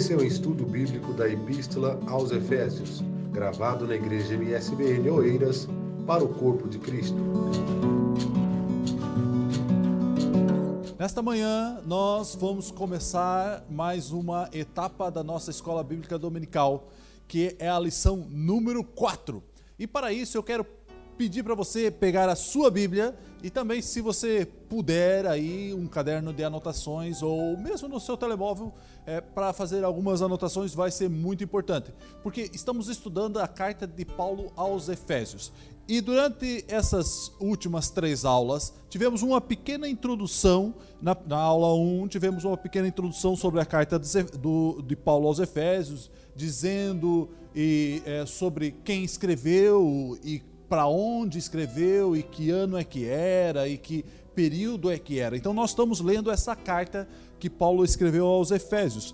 Esse é o estudo bíblico da Epístola aos Efésios, gravado na Igreja MSBN Oeiras, para o Corpo de Cristo. Nesta manhã, nós vamos começar mais uma etapa da nossa escola bíblica dominical, que é a lição número 4. E para isso, eu quero pedir para você pegar a sua Bíblia e também, se você puder, aí um caderno de anotações ou mesmo no seu telemóvel, é, para fazer algumas anotações vai ser muito importante, porque estamos estudando a carta de Paulo aos Efésios. E durante essas últimas três aulas, tivemos uma pequena introdução, na, na aula 1, tivemos uma pequena introdução sobre a carta de, do, de Paulo aos Efésios, dizendo e, é, sobre quem escreveu e para onde escreveu e que ano é que era e que período é que era. Então nós estamos lendo essa carta que Paulo escreveu aos Efésios.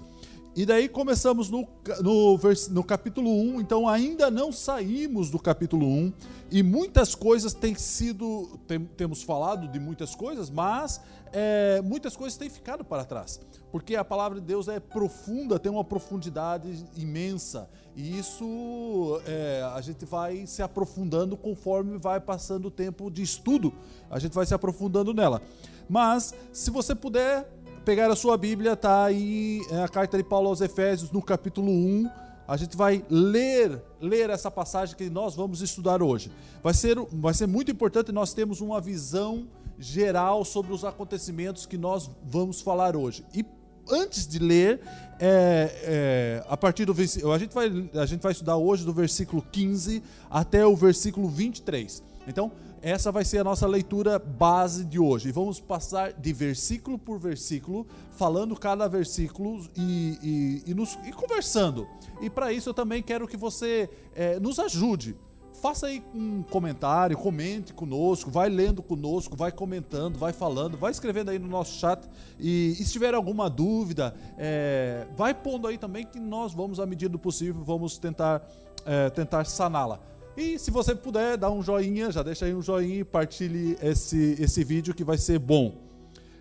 E daí começamos no, no, no, capítulo 1, então ainda não saímos do capítulo 1, e muitas coisas têm sido, tem, temos falado de muitas coisas, mas é, muitas coisas têm ficado para trás, porque a palavra de Deus é profunda, tem uma profundidade imensa, e isso é, a gente vai se aprofundando conforme vai passando o tempo de estudo, a gente vai se aprofundando nela. Mas, se você puder, pegar a sua Bíblia, tá aí é a carta de Paulo aos Efésios, no capítulo 1. A gente vai ler, ler essa passagem que nós vamos estudar hoje. Vai ser, vai ser muito importante nós termos uma visão geral sobre os acontecimentos que nós vamos falar hoje. E antes de ler, é, é, a partir do. A gente, vai, a gente vai estudar hoje do versículo 15 até o versículo 23. Então, essa vai ser a nossa leitura base de hoje. E vamos passar de versículo por versículo, falando cada versículo e, e, e, nos, e conversando. E para isso eu também quero que você é, nos ajude. Faça aí um comentário, comente conosco, vai lendo conosco, vai comentando, vai falando, vai escrevendo aí no nosso chat. E, e se tiver alguma dúvida, é, vai pondo aí também que nós vamos, à medida do possível, vamos tentar, é, tentar saná-la. E se você puder, dá um joinha, já deixa aí um joinha e partilhe esse, esse vídeo que vai ser bom.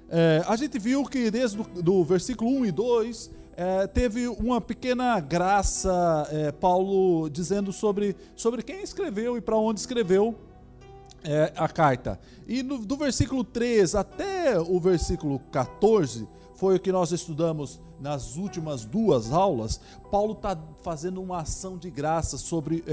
É, a gente viu que desde do versículo 1 e 2 é, teve uma pequena graça, é, Paulo dizendo sobre, sobre quem escreveu e para onde escreveu é, a carta. E no, do versículo 3 até o versículo 14, foi o que nós estudamos nas últimas duas aulas. Paulo está fazendo uma ação de graça sobre.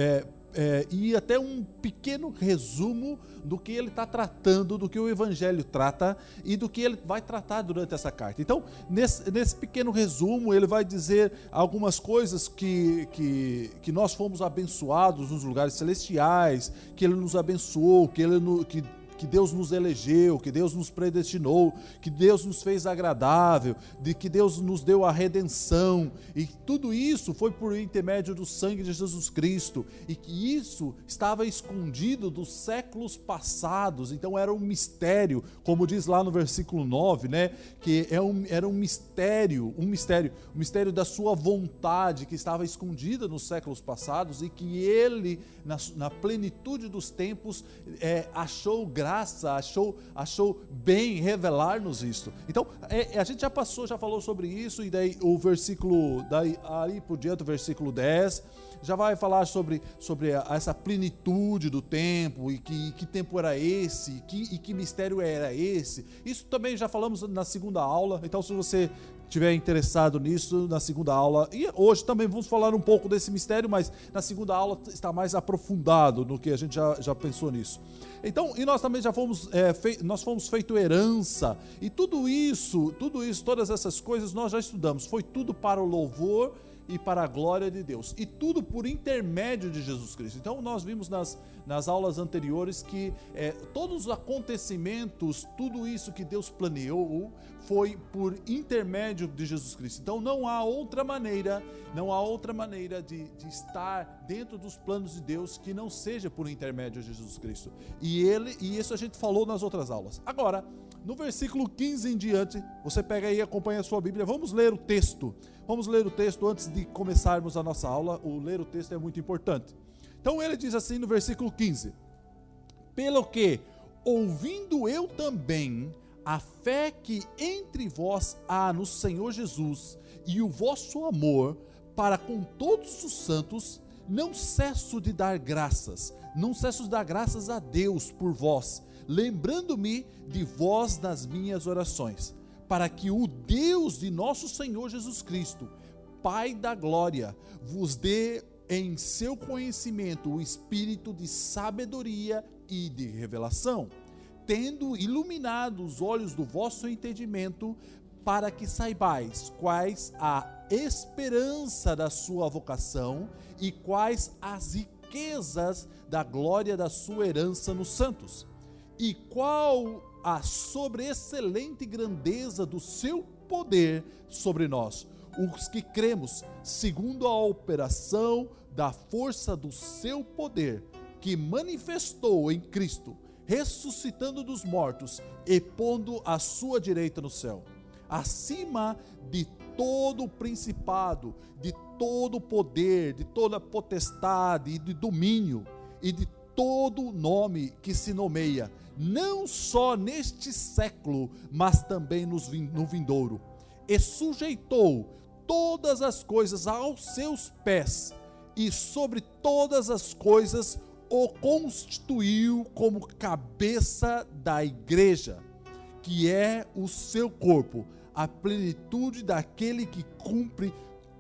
É, e até um pequeno resumo do que ele está tratando, do que o Evangelho trata e do que ele vai tratar durante essa carta. Então, nesse, nesse pequeno resumo, ele vai dizer algumas coisas que, que, que nós fomos abençoados nos lugares celestiais, que ele nos abençoou, que ele que que Deus nos elegeu, que Deus nos predestinou, que Deus nos fez agradável, de que Deus nos deu a redenção, e tudo isso foi por intermédio do sangue de Jesus Cristo, e que isso estava escondido dos séculos passados, então era um mistério, como diz lá no versículo 9, né, que é um, era um mistério, um mistério, um mistério da sua vontade que estava escondida nos séculos passados e que ele, na, na plenitude dos tempos, é, achou graça graça, achou, achou bem revelar-nos isto. Então, é, a gente já passou, já falou sobre isso, e daí o versículo, daí ali por diante, o versículo 10, já vai falar sobre, sobre essa plenitude do tempo, e que, que tempo era esse, que, e que mistério era esse. Isso também já falamos na segunda aula, então se você tiver interessado nisso na segunda aula. E hoje também vamos falar um pouco desse mistério, mas na segunda aula está mais aprofundado no que a gente já, já pensou nisso. Então, e nós também já fomos, é, fei, nós fomos feito herança, e tudo isso, tudo isso, todas essas coisas nós já estudamos. Foi tudo para o louvor e para a glória de Deus. E tudo por intermédio de Jesus Cristo. Então, nós vimos nas, nas aulas anteriores que é, todos os acontecimentos, tudo isso que Deus planeou, foi por intermédio de Jesus Cristo. Então, não há outra maneira, não há outra maneira de, de estar dentro dos planos de Deus que não seja por intermédio de Jesus Cristo. E ele, e isso a gente falou nas outras aulas. Agora, no versículo 15 em diante, você pega aí e acompanha a sua Bíblia. Vamos ler o texto. Vamos ler o texto antes de começarmos a nossa aula. O ler o texto é muito importante. Então ele diz assim no versículo 15: Pelo que, ouvindo eu também a fé que entre vós há no Senhor Jesus e o vosso amor para com todos os santos, não cesso de dar graças, não cesso de dar graças a Deus por vós, lembrando-me de vós nas minhas orações, para que o Deus de nosso Senhor Jesus Cristo, Pai da glória, vos dê em seu conhecimento o espírito de sabedoria e de revelação, tendo iluminado os olhos do vosso entendimento, para que saibais quais a esperança da sua vocação e quais as riquezas da glória da sua herança nos santos, e qual a sobreexcelente grandeza do seu poder sobre nós, os que cremos, segundo a operação da força do seu poder, que manifestou em Cristo, ressuscitando dos mortos e pondo a sua direita no céu acima de todo o principado, de todo o poder, de toda potestade e de domínio e de todo nome que se nomeia, não só neste século, mas também no vindouro. E sujeitou todas as coisas aos seus pés, e sobre todas as coisas o constituiu como cabeça da igreja, que é o seu corpo a plenitude daquele que cumpre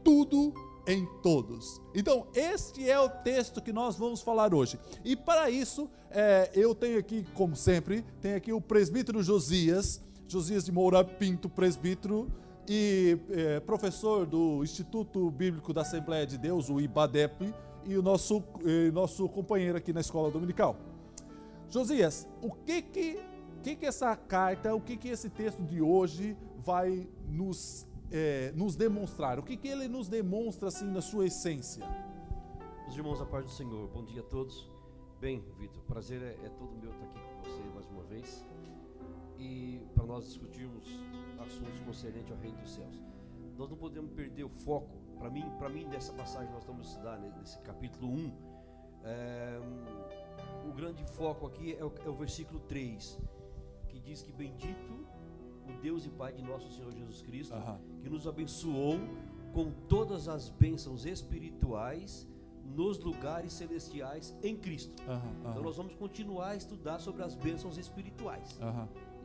tudo em todos. Então, este é o texto que nós vamos falar hoje. E para isso, é, eu tenho aqui, como sempre, tenho aqui o presbítero Josias, Josias de Moura Pinto, presbítero e é, professor do Instituto Bíblico da Assembleia de Deus, o IBADEP, e o nosso, e nosso companheiro aqui na Escola Dominical. Josias, o que que, que, que essa carta, o que, que esse texto de hoje vai nos, é, nos demonstrar? O que, que ele nos demonstra assim na sua essência? Os irmãos, a paz do Senhor, bom dia a todos. Bem, Vitor, prazer é, é todo meu estar aqui com você mais uma vez e para nós discutirmos assuntos concernentes ao Reino dos Céus. Nós não podemos perder o foco. Para mim, para mim nessa passagem nós estamos estudando nesse capítulo 1, é, o grande foco aqui é o, é o versículo 3, que diz que bendito o Deus e Pai de nosso Senhor Jesus Cristo, que nos abençoou com todas as bênçãos espirituais nos lugares celestiais em Cristo. Então nós vamos continuar a estudar sobre as bênçãos espirituais.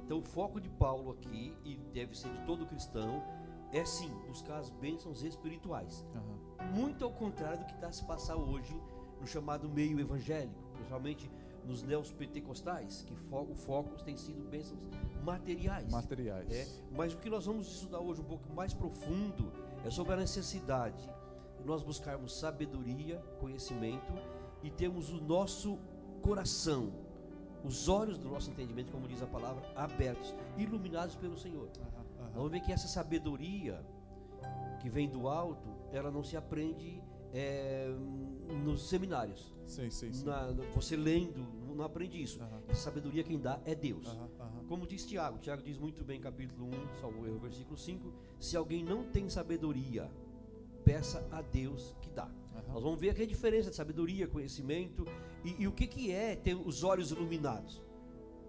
Então o foco de Paulo aqui, e deve ser de todo cristão, é sim buscar as bênçãos espirituais. Muito ao contrário do que está se passar hoje no chamado meio evangélico, principalmente nos neopentecostais, que fo o foco tem sido bênçãos materiais. Materiais. É, mas o que nós vamos estudar hoje um pouco mais profundo é sobre a necessidade de nós buscarmos sabedoria, conhecimento e temos o nosso coração, os olhos do nosso entendimento, como diz a palavra, abertos, iluminados pelo Senhor. Uhum, uhum. Vamos ver que essa sabedoria que vem do alto, ela não se aprende é, nos seminários. Sim, sim, sim. Na, você lendo, não aprende isso. Uhum. Essa sabedoria quem dá é Deus. Uhum, uhum. Como diz Tiago, Tiago diz muito bem, capítulo 1, salvo erro, versículo 5: se alguém não tem sabedoria, peça a Deus que dá. Nós vamos ver aqui a diferença de sabedoria, conhecimento e, e, o que, que é ter os olhos iluminados.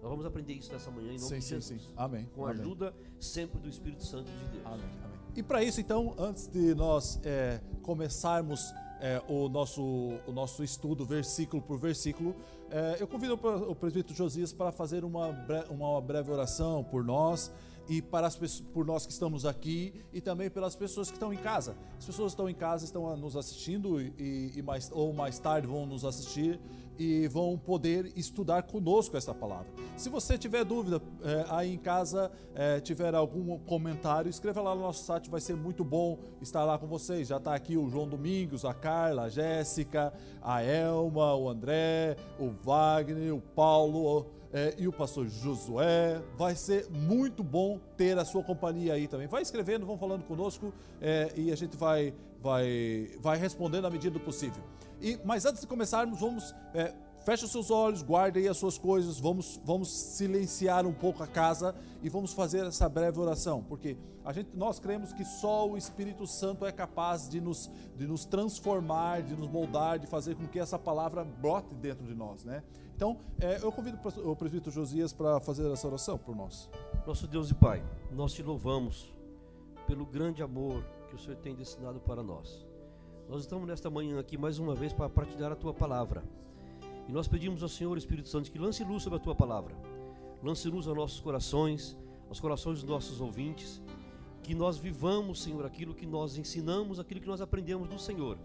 Nós vamos aprender isso nessa manhã em nome sim, de Jesus. Sim, sim. Amém. Com a ajuda sempre do Espírito Santo de Deus. Amém. Amém. E para isso, então, antes de nós é, começarmos é, o, nosso, o nosso estudo versículo por versículo, é, eu convido o presbítero Josias para fazer uma, uma breve oração por nós e para as por nós que estamos aqui e também pelas pessoas que estão em casa. As pessoas que estão em casa estão nos assistindo e, e mais, ou mais tarde vão nos assistir e vão poder estudar conosco essa palavra. Se você tiver dúvida é, aí em casa, é, tiver algum comentário, escreva lá no nosso site, vai ser muito bom estar lá com vocês. Já está aqui o João Domingos, a Carla, a Jéssica, a Elma, o André, o Wagner, o Paulo é, e o pastor Josué. Vai ser muito bom ter a sua companhia aí também. Vai escrevendo, vão falando conosco é, e a gente vai, vai, vai respondendo à medida do possível. E, mas antes de começarmos, vamos. É, feche os seus olhos, guarde aí as suas coisas, vamos, vamos silenciar um pouco a casa e vamos fazer essa breve oração, porque a gente, nós cremos que só o Espírito Santo é capaz de nos, de nos transformar, de nos moldar, de fazer com que essa palavra brote dentro de nós, né? Então, é, eu convido o presbítero Josias para fazer essa oração por nós. Nosso Deus e Pai, nós te louvamos pelo grande amor que o Senhor tem destinado para nós. Nós estamos nesta manhã aqui mais uma vez para partilhar a tua palavra. E nós pedimos ao Senhor Espírito Santo que lance luz sobre a tua palavra. Lance luz aos nossos corações, aos corações dos nossos ouvintes. Que nós vivamos, Senhor, aquilo que nós ensinamos, aquilo que nós aprendemos do Senhor.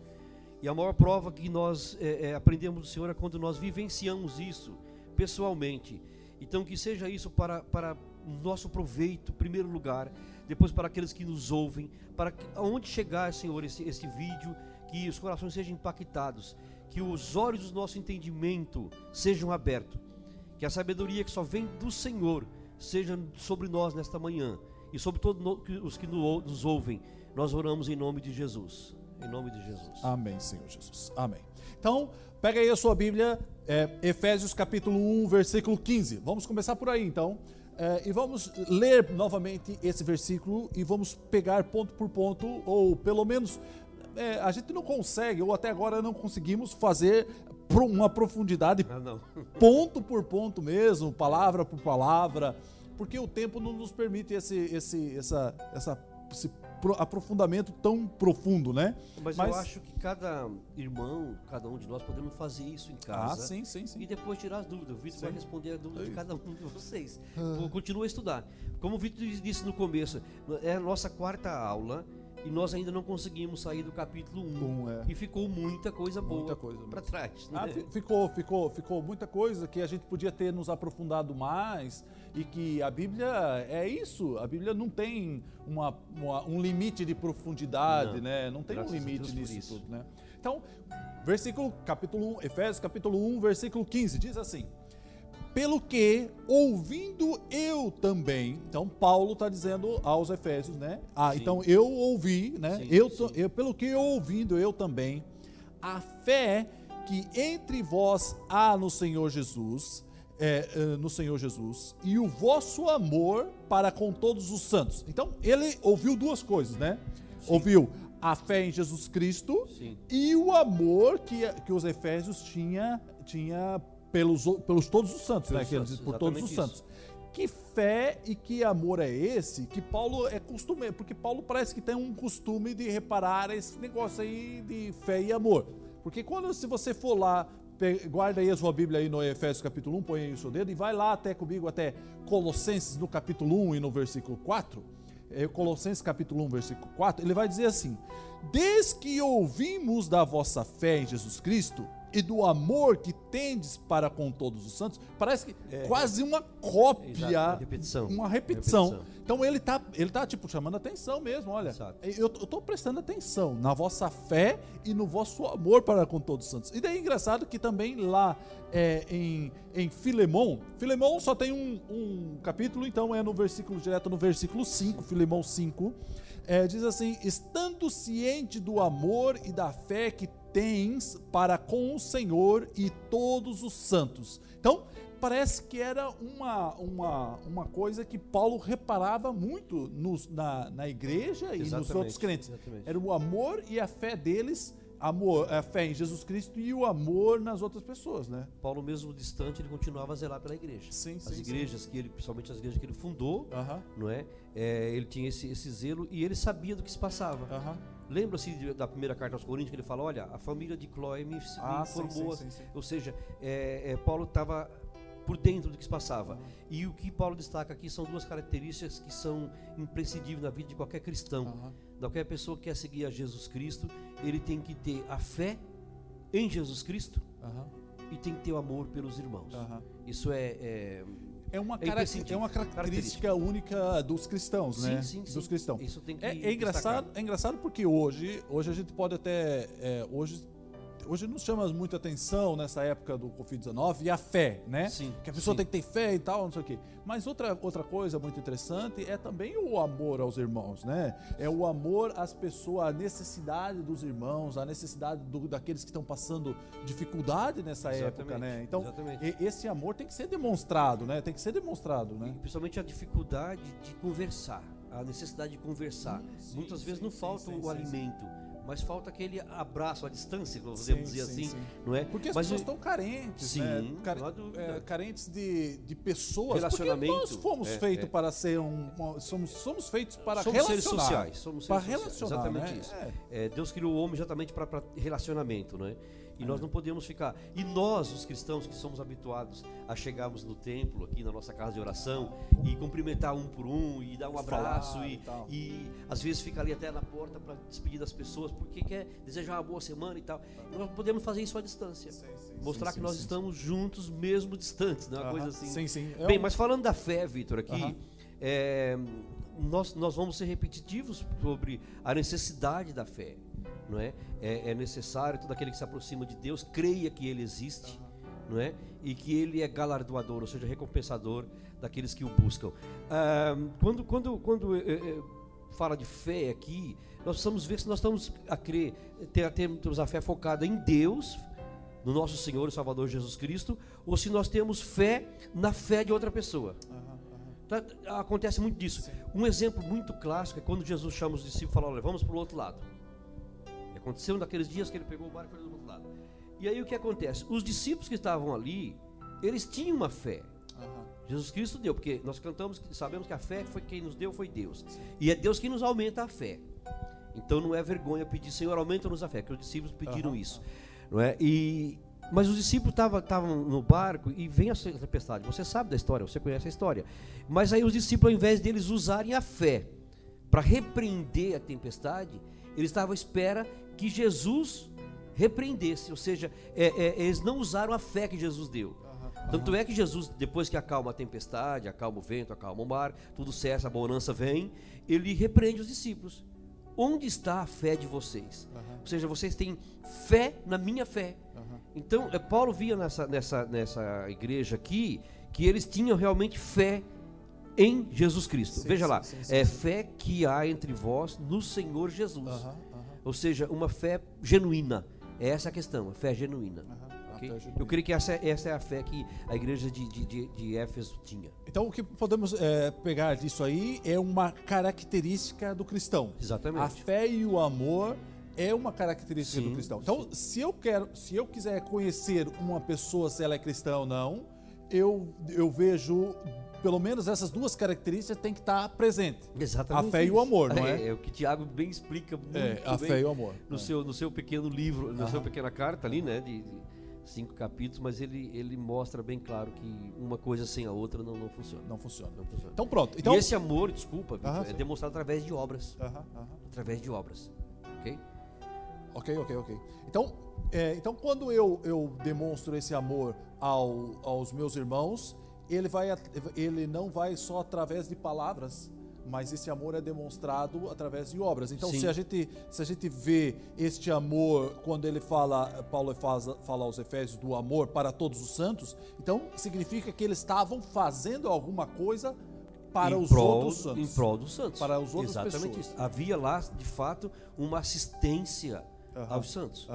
E a maior prova que nós é, é, aprendemos do Senhor é quando nós vivenciamos isso pessoalmente. Então, que seja isso para, para nosso proveito, em primeiro lugar, depois para aqueles que nos ouvem, para que, aonde chegar, Senhor, esse, esse vídeo que os corações sejam impactados, que os olhos do nosso entendimento sejam abertos, que a sabedoria que só vem do Senhor seja sobre nós nesta manhã e sobre todos os que nos ouvem. Nós oramos em nome de Jesus. Em nome de Jesus. Amém, Senhor Jesus. Amém. Então, pega aí a sua Bíblia, é, Efésios capítulo 1, versículo 15. Vamos começar por aí então. É, e vamos ler novamente esse versículo e vamos pegar ponto por ponto, ou pelo menos é, a gente não consegue, ou até agora não conseguimos fazer uma profundidade ah, ponto por ponto mesmo, palavra por palavra, porque o tempo não nos permite esse, esse, essa, essa, esse aprofundamento tão profundo, né? Mas, Mas, eu acho que cada irmão, cada um de nós podemos fazer isso em casa. Ah, sim, sim, sim. E depois tirar as dúvidas. O Vitor vai responder a dúvida de cada um de vocês. Ah. Continua a estudar. Como o Vitor disse no começo, é a nossa quarta aula e nós ainda não conseguimos sair do capítulo 1. Um, é. E ficou muita coisa boa para trás. Né? Ah, ficou, ficou, ficou muita coisa que a gente podia ter nos aprofundado mais e que a Bíblia é isso. A Bíblia não tem uma, uma um limite de profundidade, não. né? Não tem um limite nisso tudo, né? Então, versículo capítulo 1, Efésios capítulo 1, versículo 15 diz assim: pelo que, ouvindo eu também, então Paulo está dizendo aos Efésios, né? Ah, sim. então eu ouvi, né? Sim, eu, sim. eu, pelo que eu ouvindo eu também, a fé que entre vós há no Senhor Jesus, é, é, no Senhor Jesus, e o vosso amor para com todos os santos. Então ele ouviu duas coisas, né? Ouviu a fé em Jesus Cristo e o amor que, que os Efésios tinha, tinha pelos, pelos todos os santos, né? Santos, diz, por todos os isso. santos. Que fé e que amor é esse que Paulo é costume, porque Paulo parece que tem um costume de reparar esse negócio aí de fé e amor. Porque quando se você for lá, guarda aí a sua Bíblia aí no Efésios capítulo 1, põe aí o seu dedo e vai lá até comigo até Colossenses no capítulo 1 e no versículo 4. É, Colossenses capítulo 1, versículo 4, ele vai dizer assim: Desde que ouvimos da vossa fé em Jesus Cristo, e do amor que tendes para com todos os santos, parece que é, quase uma cópia, exato, repetição, uma repetição. repetição. Então ele tá, ele tá tipo chamando atenção mesmo, olha. Eu, eu tô prestando atenção na vossa fé e no vosso amor para com todos os santos. E daí é engraçado que também lá é, em, em Filemão, Filemão só tem um, um capítulo, então é no versículo direto no versículo 5, Filemão 5. É, diz assim: estando ciente do amor e da fé que tens para com o Senhor e todos os santos. Então, parece que era uma, uma, uma coisa que Paulo reparava muito nos, na, na igreja e exatamente, nos outros crentes. Exatamente. Era o amor e a fé deles, amor, a fé em Jesus Cristo e o amor nas outras pessoas, né? Paulo mesmo distante, ele continuava a zelar pela igreja. Sim, as sim, igrejas sim. que ele, principalmente as igrejas que ele fundou, uh -huh. não é? é? Ele tinha esse, esse zelo e ele sabia do que se passava. Uh -huh. Lembra-se da primeira carta aos Coríntios que ele fala: Olha, a família de Chloe me, ah, informou. Sim, sim, sim, ou seja, é, é, Paulo estava por dentro do que se passava. E o que Paulo destaca aqui são duas características que são imprescindíveis na vida de qualquer cristão. Uhum. De qualquer pessoa que quer seguir a Jesus Cristo, ele tem que ter a fé em Jesus Cristo uhum. e tem que ter o amor pelos irmãos. Uhum. Isso é, é é uma, é, é uma característica, única dos cristãos, sim, né? Sim, sim. Dos cristãos. Isso tem que é, é engraçado, é engraçado porque hoje, hoje a gente pode até, é, hoje hoje nos chama muita atenção nessa época do Covid-19 a fé, né? Sim, Que a pessoa sim. tem que ter fé e tal, não sei o quê. Mas outra, outra coisa muito interessante é também o amor aos irmãos, né? É o amor às pessoas, a necessidade dos irmãos, a necessidade do- daqueles que estão passando dificuldade nessa época, Exatamente, né? Então, exatamente. e- esse amor tem que ser demonstrado, né? Tem que ser demonstrado, E né? principalmente a dificuldade de conversar, a necessidade de conversar. sim, Muitas vezes não falta o alimento, mas falta aquele abraço à distância, podemos dizer sim, assim, sim. não é? Porque as mas pessoas estão carentes, Sim, né? Care- é, carentes de, de pessoas. Relacionamento, Porque nós fomos é, feitos é. para ser um. somos, somos feitos para somos relacionar. seres sociais, somos Para seres sociais, relacionar, exatamente né? isso. É. É, Deus criou o homem exatamente para relacionamento, não é? E nós não podemos ficar. E nós, os cristãos que somos habituados a chegarmos no templo, aqui na nossa casa de oração, e cumprimentar um por um, e dar um abraço, e e, e às vezes fica ali até na porta para despedir das pessoas, porque quer desejar uma boa semana e tal. E nós podemos fazer isso à distância. Mostrar sim, que nós sim, estamos juntos, mesmo distantes, não é uma Aham. coisa assim. Sim, sim. É Bem, mas falando da fé, Vitor, aqui, Aham. é, nós, nós vamos ser repetitivos sobre a necessidade da fé. Não é? É, é necessário todo aquele que se aproxima de Deus creia que Ele existe, não é? E que Ele é galardoador, ou seja, recompensador daqueles que o buscam. Ah, quando quando quando eh, fala de fé aqui, nós precisamos ver se nós estamos a crer, ter, temos a fé focada em Deus, no nosso Senhor e Salvador Jesus Cristo, ou se nós temos fé na fé de outra pessoa. Tá- acontece muito disso. Um exemplo muito clássico é quando Jesus chama os discípulos e fala: Olha, vamos para o outro lado. Aconteceu naqueles dias que ele pegou o barco e foi do outro lado. E aí o que acontece? Os discípulos que estavam ali, eles tinham uma fé. Aham. Jesus Cristo deu, porque nós cantamos, sabemos que a fé foi quem nos deu, foi Deus. E é Deus quem nos aumenta a fé. Então não é vergonha pedir, Senhor, aumenta-nos a fé, que os discípulos pediram Aham. isso. Não é? E, mas os discípulos estavam no barco e vem a tempestade. Você sabe da história, você conhece a história. Mas aí os discípulos, ao invés deles usarem a fé para repreender a tempestade, eles estavam à espera que Jesus repreendesse. Ou seja, é, é, eles não usaram a fé que Jesus deu. Tanto é que Jesus, depois que acalma a tempestade, acalma o vento, acalma o mar, tudo cessa, a bonança vem, ele repreende os discípulos. Onde está a fé de vocês? Ou seja, vocês têm fé na minha fé. Então, é, Paulo via nessa, nessa, nessa igreja aqui que eles tinham realmente fé em Jesus Cristo. Sim, Veja sim, lá, sim, é fé que há entre vós no Senhor Jesus. Aham, Ou seja, uma fé genuína. É essa a questão, a fé genuína. aham. A ok? fé genuína. Eu creio que essa, essa é a fé que a igreja de, de, de, Éfeso tinha. Então, o que podemos é, pegar disso aí é uma característica do cristão. Exatamente. A fé e o amor é uma característica Sim, do cristão. Então, se eu quero, se eu quiser conhecer uma pessoa se ela é cristã ou não, eu, eu vejo pelo menos essas duas características tem que estar presente. Exatamente. A fé e o isso. amor, não é? É, o que Tiago bem explica muito É, a bem fé e o amor. no, É. seu, no seu pequeno livro, na sua pequena carta ali, né? De, de cinco capítulos, mas ele, ele mostra bem claro que uma coisa sem a outra não, não funciona. Não funciona. Não funciona. Então pronto. Então e esse amor, desculpa, Aham, é sim. demonstrado através de obras. Aham, aham. Através de obras. Ok? Ok, ok, ok. Então, é, então quando eu, eu demonstro esse amor ao, aos meus irmãos, ele, vai, ele não vai só através de palavras, mas esse amor é demonstrado através de obras. Então, Sim. se a, gente, se a gente vê este amor, quando ele fala, Paulo faz, fala aos Efésios do amor para todos os santos, então significa que eles estavam fazendo alguma coisa para Em os prol- outros santos. Em prol dos santos. Para as outras Exatamente pessoas. isso. Havia lá, de fato, uma assistência aos santos.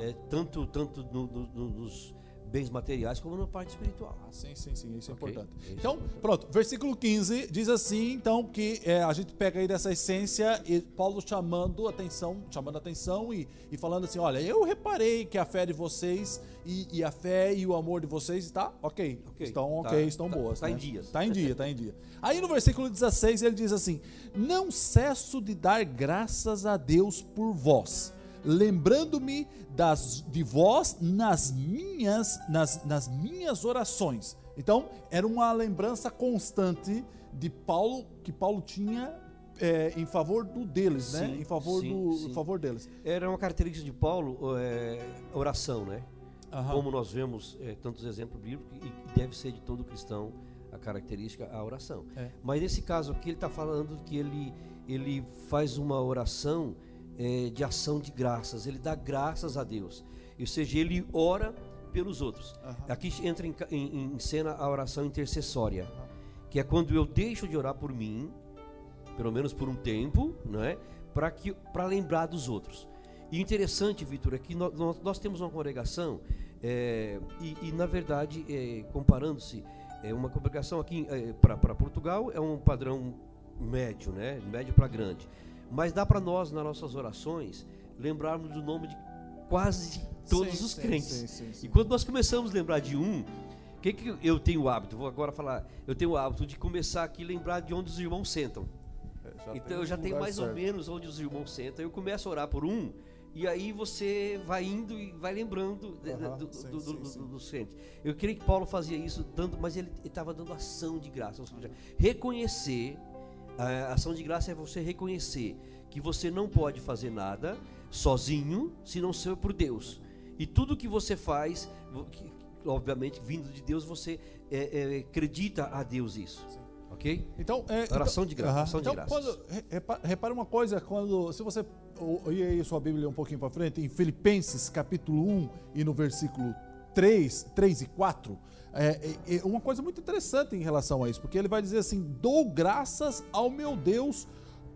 É, tanto tanto no- no- no- nos bens materiais como na parte espiritual. Ah, sim, sim, sim, isso é Ok, importante. isso é Então, importante. pronto, versículo 15 diz assim, então, que é, a gente pega aí dessa essência, e Paulo chamando atenção, chamando atenção e, e falando assim, olha, eu reparei que a fé de vocês e, e a fé e o amor de vocês está ok, Ok, estão tá- ok, estão tá- boas. tá né? em dias. Tá em dia, tá em dia. Aí no versículo 16 ele diz assim, não cesso de dar graças a Deus por vós, lembrando-me das de vós nas minhas nas, nas minhas orações. Então, era uma lembrança constante de Paulo que Paulo tinha é, em favor do deles, né? Sim, Em favor sim, do sim. favor deles. Era uma característica de Paulo, é, oração, né? Aham. Como nós vemos é, tantos exemplos bíblicos, e deve ser de todo cristão a característica, a oração. É. Mas nesse caso aqui, ele está falando que ele, ele faz uma oração é, de ação de graças, ele dá graças a Deus. Ou seja, ele ora pelos outros. Aham. Aqui entra em, em- em cena a oração intercessória, que é quando eu deixo de orar por mim, pelo menos por um tempo, não é? Para que para lembrar dos outros. E interessante, Vitor, é que nó- nós, nós temos uma congregação é, e, e, na verdade, é, comparando-se, é uma congregação aqui para Portugal é um padrão médio, né? Médio para grande. Mas dá para nós, nas nossas orações, lembrarmos do nome de quase todos Sim, os sim, crentes. sim. E quando nós começamos a lembrar de um, o que, que eu tenho o hábito? Vou agora falar. Eu tenho o hábito de começar aqui a lembrar de onde os irmãos sentam. É, então eu já tenho mais ou certo. menos onde os irmãos sentam. Eu começo a orar por um. E aí você vai indo e vai lembrando Aham, do, sim, do, sim. crentes. Eu creio que Paulo fazia isso, dando, mas ele estava dando ação de graça. Ou seja, reconhecer, a ação de graça é você reconhecer que você não pode fazer nada sozinho se não ser por Deus. E tudo que você faz, obviamente vindo de Deus, você é, é, acredita a Deus isso. Ok? Então, é, Oração então- de graça, ação de então, quando, re- repa- repara uma coisa, quando se você ir aí sua Bíblia um pouquinho para frente, em Filipenses capítulo 1 e no versículo 3, 3 e 4, é, é- é uma coisa muito interessante em relação a isso, porque ele vai dizer assim: dou graças ao meu Deus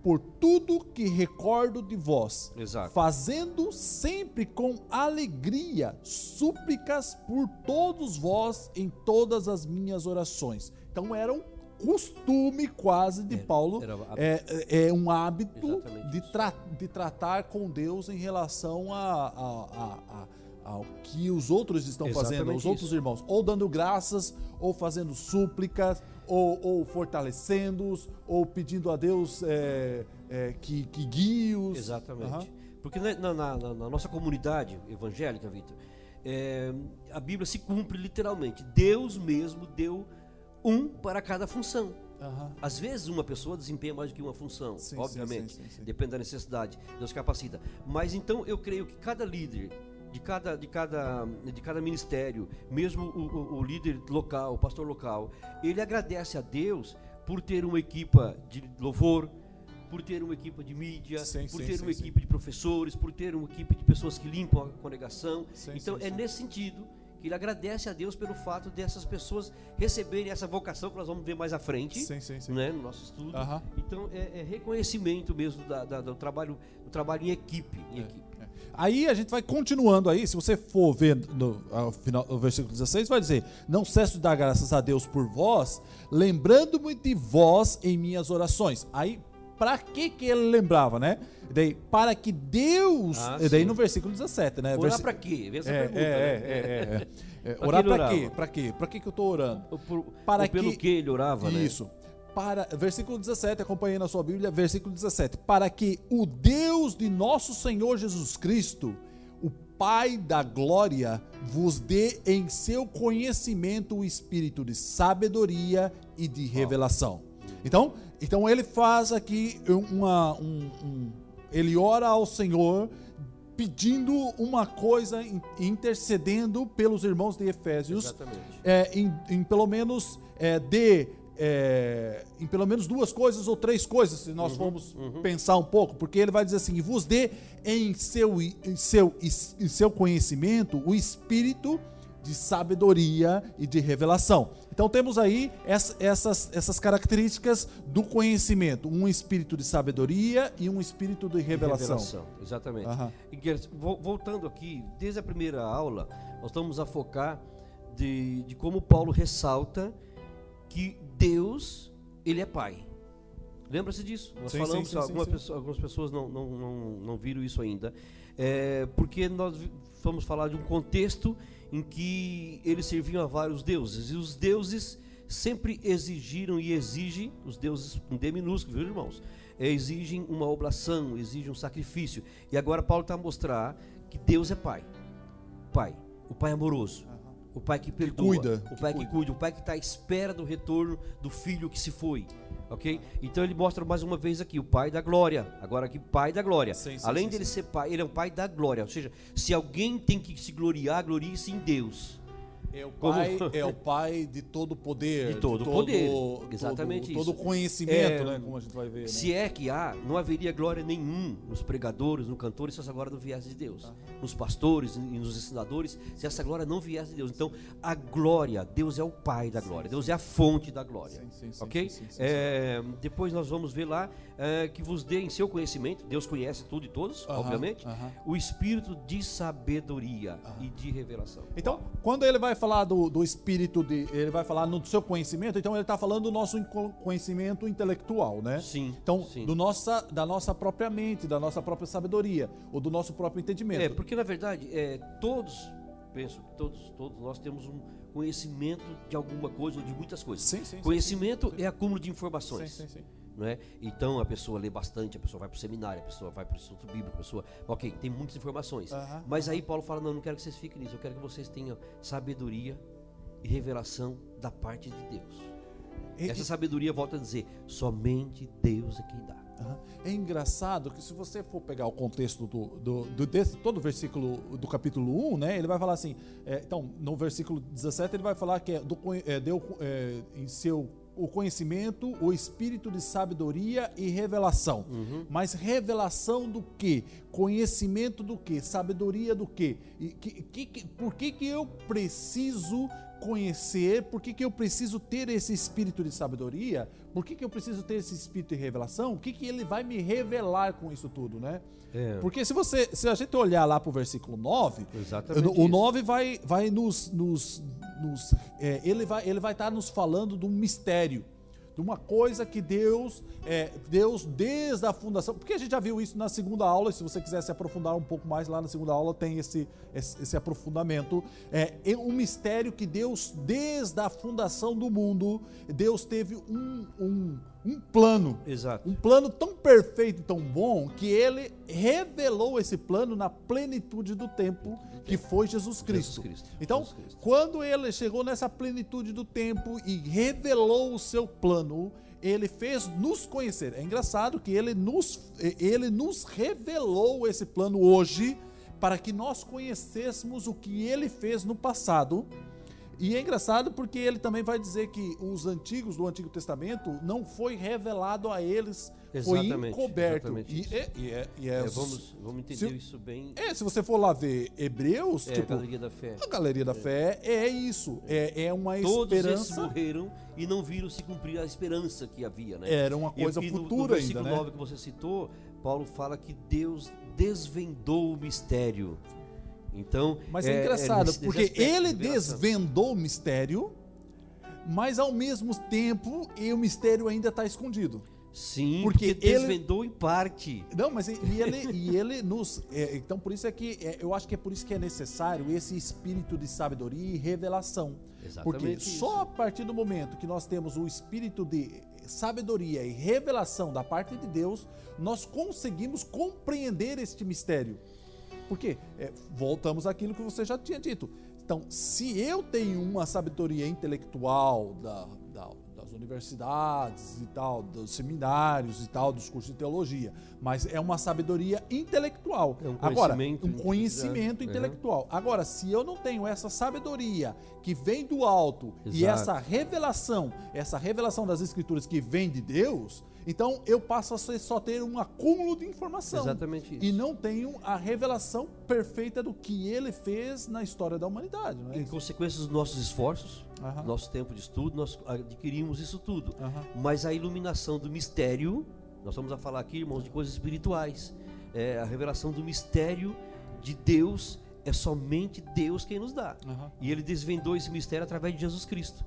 por tudo que recordo de vós, Exato. fazendo sempre com alegria súplicas por todos vós em todas as minhas orações. Então era um costume quase de É, Paulo, a- é, é um hábito de, tra- de tratar com Deus em relação a, a- a- a- ao que os outros estão fazendo, Exatamente os outros irmãos, ou dando graças, ou fazendo súplicas, ou, ou fortalecendo-os, ou pedindo a Deus é, é, que, que guie-os. Exatamente. Aham. Porque na, na- na- nossa comunidade evangélica, Vitor, é, a Bíblia se cumpre literalmente. Deus mesmo deu um para cada função. Aham. Às vezes uma pessoa desempenha mais do que uma função, Sim, obviamente, sim, sim. depende da necessidade, Deus capacita. Mas então eu creio que cada líder de cada, de cada, de cada ministério, mesmo o, o- o líder local, o pastor local, ele agradece a Deus por ter uma equipa de louvor, por ter uma equipa de mídia, Sim, por sim, ter sim, uma equipe de professores, por ter uma equipe de pessoas que limpam a congregação. Então é nesse sentido que ele agradece a Deus pelo fato dessas pessoas receberem essa vocação que nós vamos ver mais à frente né, no nosso estudo. Aham. Então é, é reconhecimento mesmo da- da- do trabalho, do trabalho em equipe, em equipe. Aí a gente vai continuando aí, se você for ver no, final, o versículo 16, vai dizer: Não cesso de dar graças a Deus por vós, lembrando-me de vós em minhas orações. Aí, para que que ele lembrava, né? Daí, para que Deus. Ah, e daí sim. no versículo 17, né? Orar Versi- para quê? Essa é, pergunta. é, né? é, é, é, é. Pra Orar que para quê? Para quê? Para que que eu tô orando? Por- Para ou pelo que- que ele orava, né? Isso. Para, versículo 17, acompanhei na sua Bíblia, versículo 17. Para que o Deus de nosso Senhor Jesus Cristo, o Pai da glória, vos dê em seu conhecimento o espírito de sabedoria e de revelação. Então, então ele faz aqui uma. um- um- ele ora ao Senhor pedindo uma coisa, in- intercedendo pelos irmãos de Efésios Exatamente. é, em, em pelo menos é, de é, em pelo menos duas coisas ou três coisas, se nós formos pensar um pouco, porque ele vai dizer assim: "E vos dê em seu, em seu, em seu conhecimento o espírito de sabedoria e de revelação. Então temos aí ess- essas, essas características do conhecimento: um espírito de sabedoria e um espírito de revelação. Exatamente. Aham. E, Gers, vo- voltando aqui, desde a primeira aula, nós estamos a focar de, de como Paulo ressalta que Deus, ele é Pai. Lembra-se disso? Nós Sim, falamos, sim, sim, algumas. Pessoas, algumas pessoas não, não, não, não viram isso ainda, é, porque nós vamos falar de um contexto em que eles serviam a vários deuses, e os deuses sempre exigiram e exigem, os deuses com D minúsculo, viu irmãos? É, exigem uma oblação, exigem um sacrifício. E agora Paulo está a mostrar que Deus é Pai. Pai, o Pai amoroso. O pai que perdoa, cuida, o que pai que cuida. cuida, o pai que está à espera do retorno do filho que se foi, ok? Então ele mostra mais uma vez aqui o pai da glória, agora aqui pai da glória. Sim, sim, Além sim, dele ser pai, ele é um pai da glória. Ou seja, se alguém tem que se gloriar, glorie-se em Deus. É o Como- pai, é o pai de todo poder. De todo poder, exatamente todo, isso. Todo conhecimento, É, né? Como a gente vai ver. né? Se é que há, não haveria glória nenhum nos pregadores, nos cantores, se essa glória não viesse de Deus. Nos pastores e nos ensinadores, se essa glória não viesse de Deus. Então, a glória, Deus é o Pai da glória, Deus é a fonte da glória. Sim, sim, sim, ok? sim, É, depois nós vamos ver lá é, que vos dê em seu conhecimento, Deus conhece tudo e todos, Aham, obviamente, aham. o espírito de sabedoria e de revelação. Então, quando ele vai falar do, do espírito de. Ele vai falar no seu conhecimento, então ele está falando do nosso conhecimento intelectual, né? Sim, Então, sim. do nossa, da nossa própria mente, da nossa própria sabedoria, ou do nosso próprio entendimento. É, porque na verdade, é, todos, penso que todos, todos nós temos um conhecimento de alguma coisa ou de muitas coisas. Sim, sim, sim, Conhecimento é acúmulo de Sim, informações. sim, sim. Não é? Então a pessoa lê bastante, a pessoa vai para o seminário, a pessoa vai para o Instituto Bíblico, a pessoa. Ok, tem muitas informações. Aham, Mas aí Paulo fala: não, não quero que vocês fiquem nisso, eu quero que vocês tenham sabedoria e revelação da parte de Deus. E- Essa sabedoria, volta a dizer, somente Deus é quem dá. É engraçado que se você for pegar o contexto do, do, do- desse, todo o versículo do capítulo 1, né, ele vai falar assim, é, então, no versículo 17 ele vai falar que é, do, é, deu é, em seu o conhecimento, o espírito de sabedoria e revelação. Mas revelação do quê? Conhecimento do quê? Sabedoria do quê? E que, que- que- por que, que eu preciso conhecer? Por que, que eu preciso ter esse espírito de sabedoria? Por que, que eu preciso ter esse espírito de revelação? O que, que ele vai me revelar com isso tudo, né? É. Porque se você, se a gente olhar lá pro versículo 9, Exatamente o isso. 9 vai, vai nos, nos, nos- é, ele vai ele vai estar nos falando de um mistério, de uma coisa que Deus, é, Deus desde a fundação, porque a gente já viu isso na segunda aula, e se você quiser se aprofundar um pouco mais lá na segunda aula tem esse esse, esse aprofundamento, é, um mistério que Deus desde a fundação do mundo, Deus teve um, um, um plano Exato. um plano tão perfeito e tão bom que ele revelou esse plano na plenitude do tempo, que foi Jesus Cristo. Cristo, Então, Jesus Cristo. quando ele chegou nessa plenitude do tempo e revelou o seu plano, ele fez nos conhecer. É engraçado que ele nos, ele nos revelou esse plano hoje para que nós conhecêssemos o que ele fez no passado. E é engraçado porque ele também vai dizer que os antigos do Antigo Testamento não foi revelado a eles, foi Exatamente, encoberto. exatamente E, é, e é- e é- É, vamos, vamos entender se- isso bem. é, se você for lá ver Hebreus, É, tipo, a galeria da fé. a galeria da fé é isso, é, é uma Todos esperança, morreram e não viram se cumprir a esperança que havia, né? era uma coisa e no- futura no versículo ainda, né? 9 que você citou, Paulo fala que Deus desvendou o mistério. Então, Mas é, engraçado, nesse- nesse porque aspecto, ele desvendou o mistério, mas ao mesmo tempo e o mistério ainda está escondido. Sim, porque porque, ele- desvendou em parte. Não, mas e e ele, e ele nos. é, então, por isso é que é, eu acho que é por isso que é necessário esse espírito de sabedoria e revelação. Porque Exatamente isso. só a partir do momento que nós temos o espírito de sabedoria e revelação da parte de Deus, nós conseguimos compreender este mistério. Porque é, voltamos àquilo que você já tinha dito. Então, se eu tenho uma sabedoria intelectual da- da- das universidades e tal, dos seminários e tal, dos cursos de teologia, mas é uma sabedoria intelectual. É um Agora, conhecimento um conhecimento Uhum. intelectual. Agora, se eu não tenho essa sabedoria que vem do alto e Exato. essa revelação, essa revelação das escrituras que vem de Deus, então eu passo a ser- só ter um acúmulo de informação. Exatamente isso. E não tenho a revelação perfeita do que ele fez na história da humanidade. É Em isso? consequência dos nossos esforços, Aham. nosso tempo de estudo, nós adquirimos isso tudo. Aham. Mas a iluminação do mistério, nós estamos a falar aqui, irmãos, de coisas espirituais. É, a revelação do mistério de Deus é somente Deus quem nos dá. Aham. E ele desvendou esse mistério através de Jesus Cristo.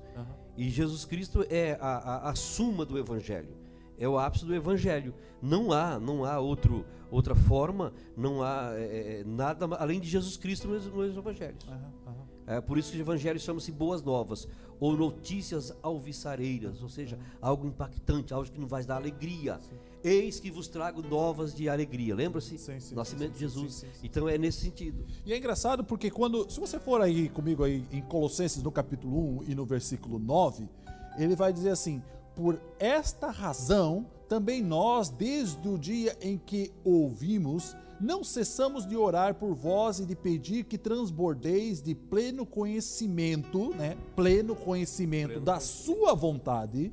E Jesus Cristo é a, a, a suma do Evangelho. É o ápice do Evangelho. Não há, não há outro, outra forma, não há é, é, nada ma- além de Jesus Cristo nos, nos Evangelhos. Aham. Aham. É por isso que o Evangelho chama-se Boas Novas, ou Notícias Alviçareiras, ou seja, algo impactante, algo que nos vai dar alegria. Eis que vos trago novas de alegria. Lembra-se? Sim, sim, Nascimento sim, de Jesus. sim, sim, sim. Então é nesse sentido. E é engraçado porque quando, se você for aí comigo aí em Colossenses no capítulo 1 e no versículo 9, ele vai dizer assim: "Por esta razão também nós, desde o dia em que ouvimos, não cessamos de orar por vós e de pedir que transbordeis de pleno conhecimento, né? Pleno conhecimento Pleno da sua vontade,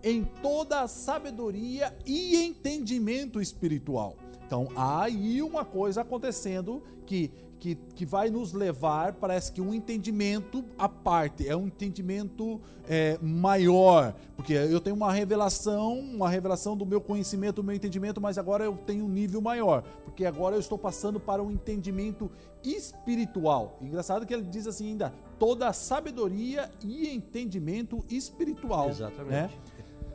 em toda a sabedoria e entendimento espiritual. Então há aí uma coisa acontecendo que, que, que vai nos levar, parece que um entendimento à parte, é um entendimento é, maior, porque eu tenho uma revelação, uma revelação do meu conhecimento, do meu entendimento, mas agora eu tenho um nível maior, porque agora eu estou passando para um entendimento espiritual. Engraçado que ele diz assim ainda, toda sabedoria e entendimento espiritual. Exatamente. Né?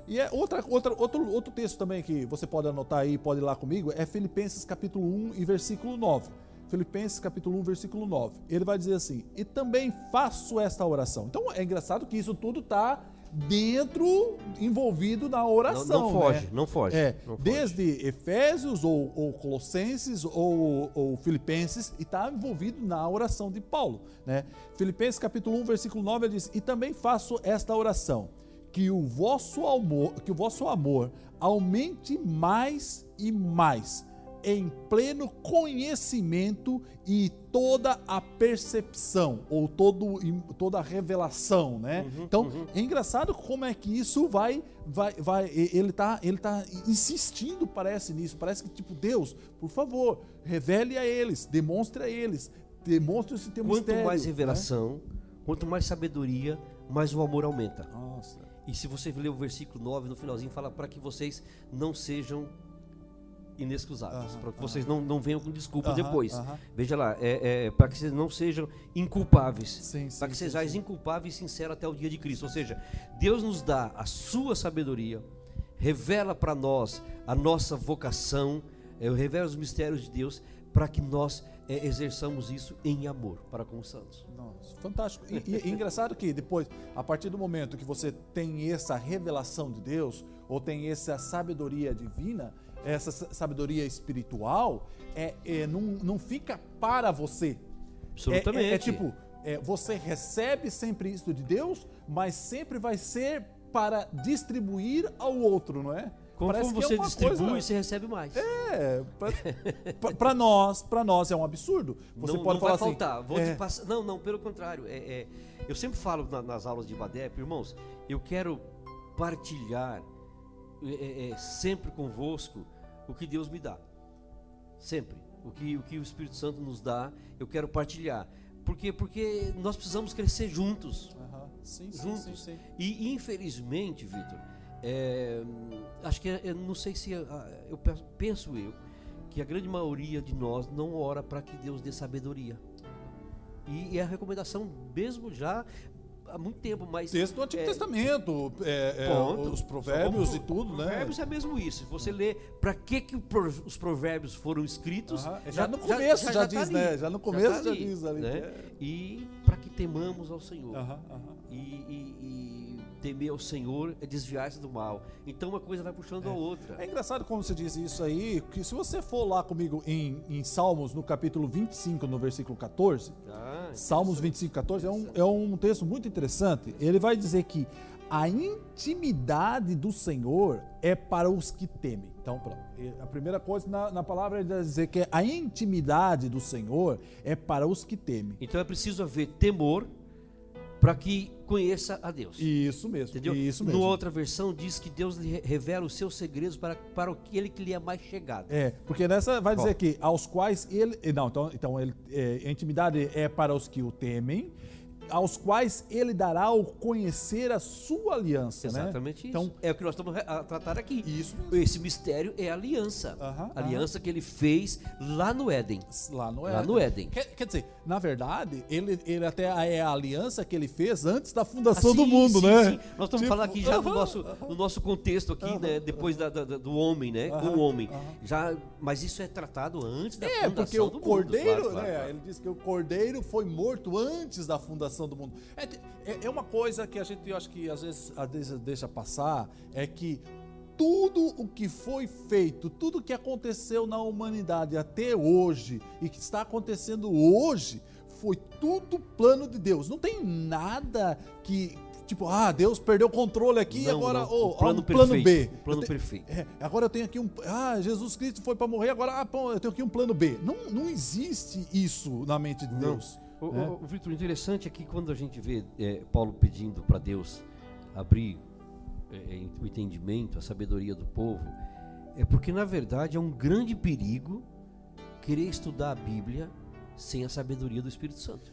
E é outra, outra, outro, outro texto também que você pode anotar aí, pode ir lá comigo, é Filipenses capítulo 1 e versículo 9. Filipenses capítulo 1, versículo 9. Ele vai dizer assim: "E também faço esta oração". Então é engraçado que isso tudo está dentro envolvido na Não, oração, não foge, né? não foge. É, não foge. desde Efésios ou, ou Colossenses ou, ou Filipenses e está envolvido na oração de Paulo, né? Filipenses capítulo 1, versículo 9 ele diz: "E também faço esta oração, que o vosso amor, que o vosso amor aumente mais e mais em pleno conhecimento e toda a percepção ou todo, toda a revelação, né? então é engraçado como é que isso vai, vai, vai. Ele tá, ele tá insistindo, parece nisso. Parece que tipo Deus, por favor, revele a eles, demonstre a eles, demonstre esse teu Quanto mistério. mais né? revelação, quanto mais sabedoria, mais o amor aumenta. Nossa. E se você ler o versículo 9, no finalzinho, fala para que vocês não sejam inexcusáveis, para que vocês não, não venham com desculpa depois. Veja lá, é, é, para que vocês não sejam inculpáveis. Para que sim, sejais sim. inculpáveis e sinceros até o dia de Cristo. Ou seja, Deus nos dá a sua sabedoria, revela para nós a nossa vocação, é, revela os mistérios de Deus, para que nós é, exerçamos isso em amor para com os santos. Nossa, fantástico. E, e- e engraçado que depois, a partir do momento que você tem essa revelação de Deus, ou tem essa sabedoria divina, essa sa- sabedoria espiritual, é, é, não, não fica para você. Absolutamente. É, é- é tipo, é, você recebe sempre isso de Deus, mas sempre vai ser para distribuir ao outro, não é? Conforme Parece que é você uma distribui, coisa- você recebe mais. É, para nós, para nós é um absurdo. Você não, pode não falar vai assim, faltar. Vou é, te passar. Não, não, pelo contrário. É, é, eu sempre falo na- nas aulas de Badep, irmãos, eu quero partilhar é, é, é, sempre convosco o que Deus me dá. Sempre. O que, o que o Espírito Santo nos dá, eu quero partilhar. Por quê? Porque nós precisamos crescer juntos. Sim, juntos. sim, sim. E infelizmente, Vitor, é, acho que é- eu não sei se ah, eu pe- penso eu que a grande maioria de nós não ora para que Deus dê sabedoria. E, e é a recomendação mesmo já há muito tempo, mas Texto do Antigo é, Testamento, é, é, Ponto. os provérbios e tudo, né? Provérbios é mesmo isso. Você lê para que, que os provérbios foram escritos. Aham, já no começo já tá diz, ali. né? Já no tá começo já diz ali né? que é- E para que temamos ao Senhor. Aham, aham. E- e temer ao Senhor é desviar-se do mal. Então uma coisa vai puxando a outra. É engraçado como você diz isso aí, que se você for lá comigo em, em Salmos, no capítulo 25, no versículo 14, Ah, Salmos 25, 14 é um, é um texto muito interessante. Ele vai dizer que a intimidade do Senhor é para os que temem. Então, pronto. A primeira coisa na, na palavra ele vai dizer que a intimidade do Senhor é para os que temem. Então é preciso haver temor para que conheça a Deus. Isso mesmo. Entendeu? Isso mesmo. Numa outra versão diz que Deus lhe re- revela os seus segredos para, para aquele que lhe é mais chegado. É, porque nessa vai dizer Qual? que aos quais ele. Não, então, então ele, é, a intimidade é para os que o temem, aos quais ele dará o conhecer a sua aliança, né? Exatamente isso. Então, é o que nós estamos a tratar aqui. Isso Esse mistério é a aliança. Aham, A aliança que ele fez lá no Éden. lá no Lá Éden. no Éden. Quer, quer dizer, na verdade, ele, ele até é a aliança que ele fez antes da fundação Ah, do sim, mundo, sim, né? sim. Nós estamos Tipo, falando aqui já no aham, nosso, no nosso contexto aqui, né? Depois da- da- do homem, né? Com o homem. Já, mas isso é tratado antes da É, fundação porque o do mundo. cordeiro, Claro, claro, né? claro. Ele diz que o cordeiro foi morto antes da fundação do mundo. É, é- é uma coisa que a gente, eu acho que às vezes, às vezes deixa passar, é que tudo o que foi feito, tudo o que aconteceu na humanidade até hoje e que está acontecendo hoje, foi tudo plano de Deus. Não tem nada que Tipo, ah, Deus perdeu o controle aqui e agora não. oh, O plano um plano B. o plano te- perfeito. é, agora eu tenho aqui um. Ah, Jesus Cristo foi para morrer, agora ah, eu tenho aqui um plano B. Não, não existe isso na mente de Não. O, né? o, o Vitor, interessante é que quando a gente vê é, Paulo pedindo para Deus abrir é, é, o entendimento, a sabedoria do povo, é porque na verdade é um grande perigo querer estudar a Bíblia sem a sabedoria do Espírito Santo.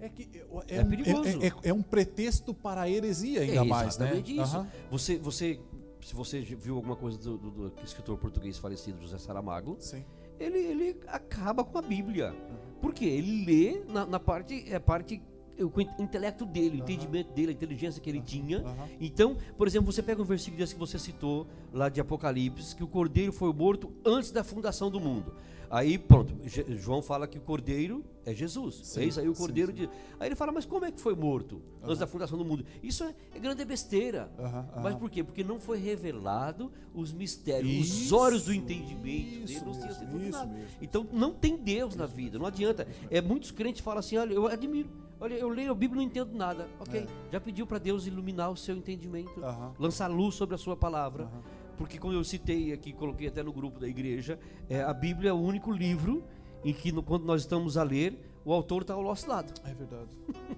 É, que é, É um, perigoso. é- é- é um pretexto para a heresia, ainda é mais, né? exatamente isso. Aham. Você, você, se você viu alguma coisa do, do- do escritor português falecido José Saramago, Sim. ele, ele acaba com a Bíblia. Por quê? Ele lê na, na parte, é parte, o co- intelecto dele, o entendimento dele, a inteligência que ele tinha. aham. Então, por exemplo, você pega um versículo desse que você citou lá de Apocalipse, que o cordeiro foi morto antes da fundação do mundo. Aí, pronto, João fala que o cordeiro é Jesus. Sim, é aí, o sim, cordeiro sim. de. Aí ele fala, mas como é que foi morto antes da fundação do mundo? Isso é, é grande besteira. Aham, Mas aham. por quê? Porque não foi revelado os mistérios, os Isso, olhos do entendimento dele isso não mesmo, isso mesmo. Então não tem Deus na vida, não adianta. É, muitos crentes falam assim, olha, eu admiro. Olha, eu leio a Bíblia e não entendo nada. Ok, É. já pediu para Deus iluminar o seu entendimento, lançar luz sobre a sua palavra. Porque como eu citei aqui, coloquei até no grupo da igreja, é, a Bíblia é o único livro em que no- quando nós estamos a ler, o autor está ao nosso lado. É verdade.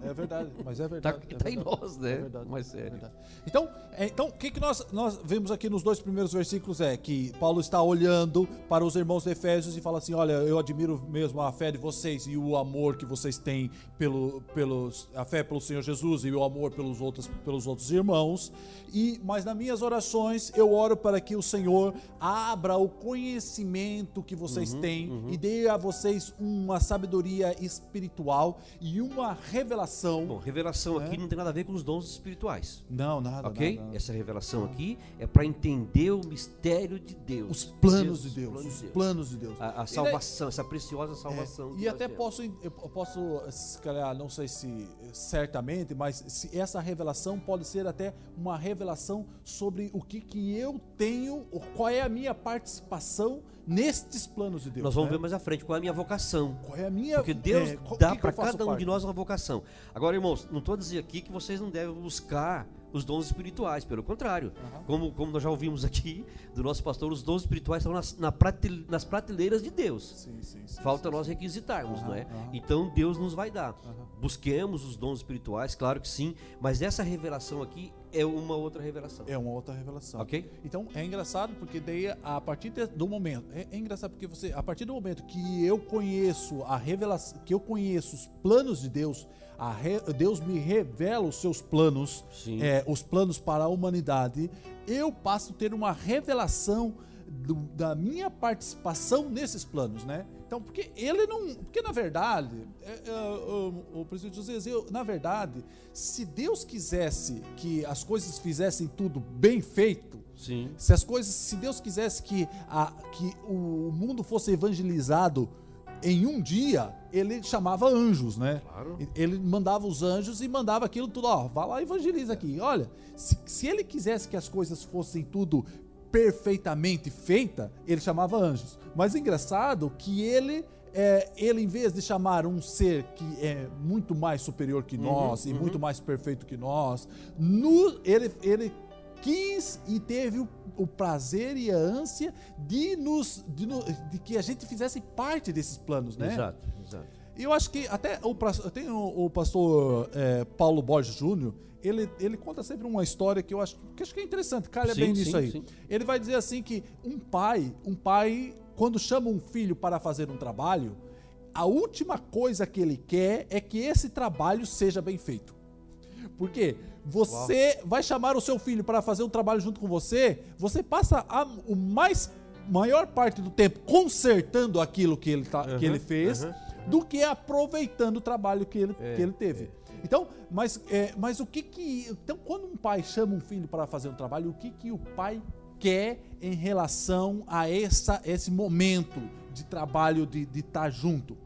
É verdade, mas é Está verdade. é tá em nós, né? É verdade, Mais é sério. verdade. Então, é, então o que, que nós, nós vemos aqui nos dois primeiros versículos é que Paulo está olhando para os irmãos de Efésios e fala assim: Olha, eu admiro mesmo a fé de vocês e o amor que vocês têm pelo, pelos, a fé pelo Senhor Jesus e o amor pelos outros, pelos outros irmãos. E mas nas minhas orações eu oro para que o Senhor abra o conhecimento que vocês Uhum, têm e dê a vocês uma sabedoria espiritual e uma revelação. Bom, revelação É. aqui não tem nada a ver com os dons espirituais. Não, nada, Ok? nada, nada. Essa revelação aqui é para entender o mistério de Deus. Os planos de Deus, planos os de Deus. planos de Deus. A, a salvação, essa preciosa salvação. É, e até posso, eu posso, se calhar, não sei se certamente, mas se essa revelação pode ser até uma revelação sobre o que, que eu tenho, qual é a minha participação nestes planos de Deus. Nós vamos né? ver mais à frente qual é a minha vocação. Qual é a minha. Porque Deus é, qual- dá para cada um parte? de nós uma vocação. Agora, irmãos, não estou a dizer aqui que vocês não devem buscar os dons espirituais, pelo contrário. Aham. Como, como nós já ouvimos aqui do nosso pastor, os dons espirituais estão nas, na prate- nas prateleiras de Deus. Sim, sim, sim, Falta nós requisitarmos, Aham, não é? aham. Então Deus nos vai dar. Busquemos os dons espirituais, claro que sim, mas essa revelação aqui é uma outra revelação. É uma outra revelação. Ok? Então é engraçado porque daí a partir do momento é, é engraçado porque você a partir do momento que eu conheço a revelação que eu conheço os planos de Deus re- Deus me revela os seus planos é, os planos para a humanidade eu passo a ter uma revelação do- da minha participação nesses planos, né? Então, porque ele não. Porque na verdade, é, é, o, o presidente José, eu, na verdade, se Deus quisesse que as coisas fizessem tudo bem feito, Sim. se as coisas, se Deus quisesse que, a, que o mundo fosse evangelizado em um dia, ele chamava anjos, né? Claro. Ele mandava os anjos e mandava aquilo tudo, ó, vai lá e evangeliza aqui. Olha, se, se ele quisesse que as coisas fossem tudo perfeitamente feita, ele chamava anjos. Mas engraçado que ele é, ele em vez de chamar um ser que é muito mais superior que nós e muito mais perfeito que nós, no- ele, ele quis e teve o, o prazer e a ânsia de nos de, no- de que a gente fizesse parte desses planos, né? Exato, exato. E eu acho que até o, tem o, o pastor é, Paulo Borges Júnior, ele, ele conta sempre uma história que eu acho que, acho que é interessante, calha Sim, bem nisso sim, aí. sim. Ele vai dizer assim que um pai, um pai, quando chama um filho para fazer um trabalho, a última coisa que ele quer é que esse trabalho seja bem feito. Porque você vai chamar o seu filho para fazer um trabalho junto com você, você passa a o mais maior parte do tempo consertando aquilo que ele, tá, que ele fez, aham. do que aproveitando o trabalho que ele, É, que ele teve. Então, mas, é, mas o que que. Então, quando um pai chama um filho para fazer um trabalho, o que que o pai quer em relação a essa, esse momento de trabalho, de estar junto?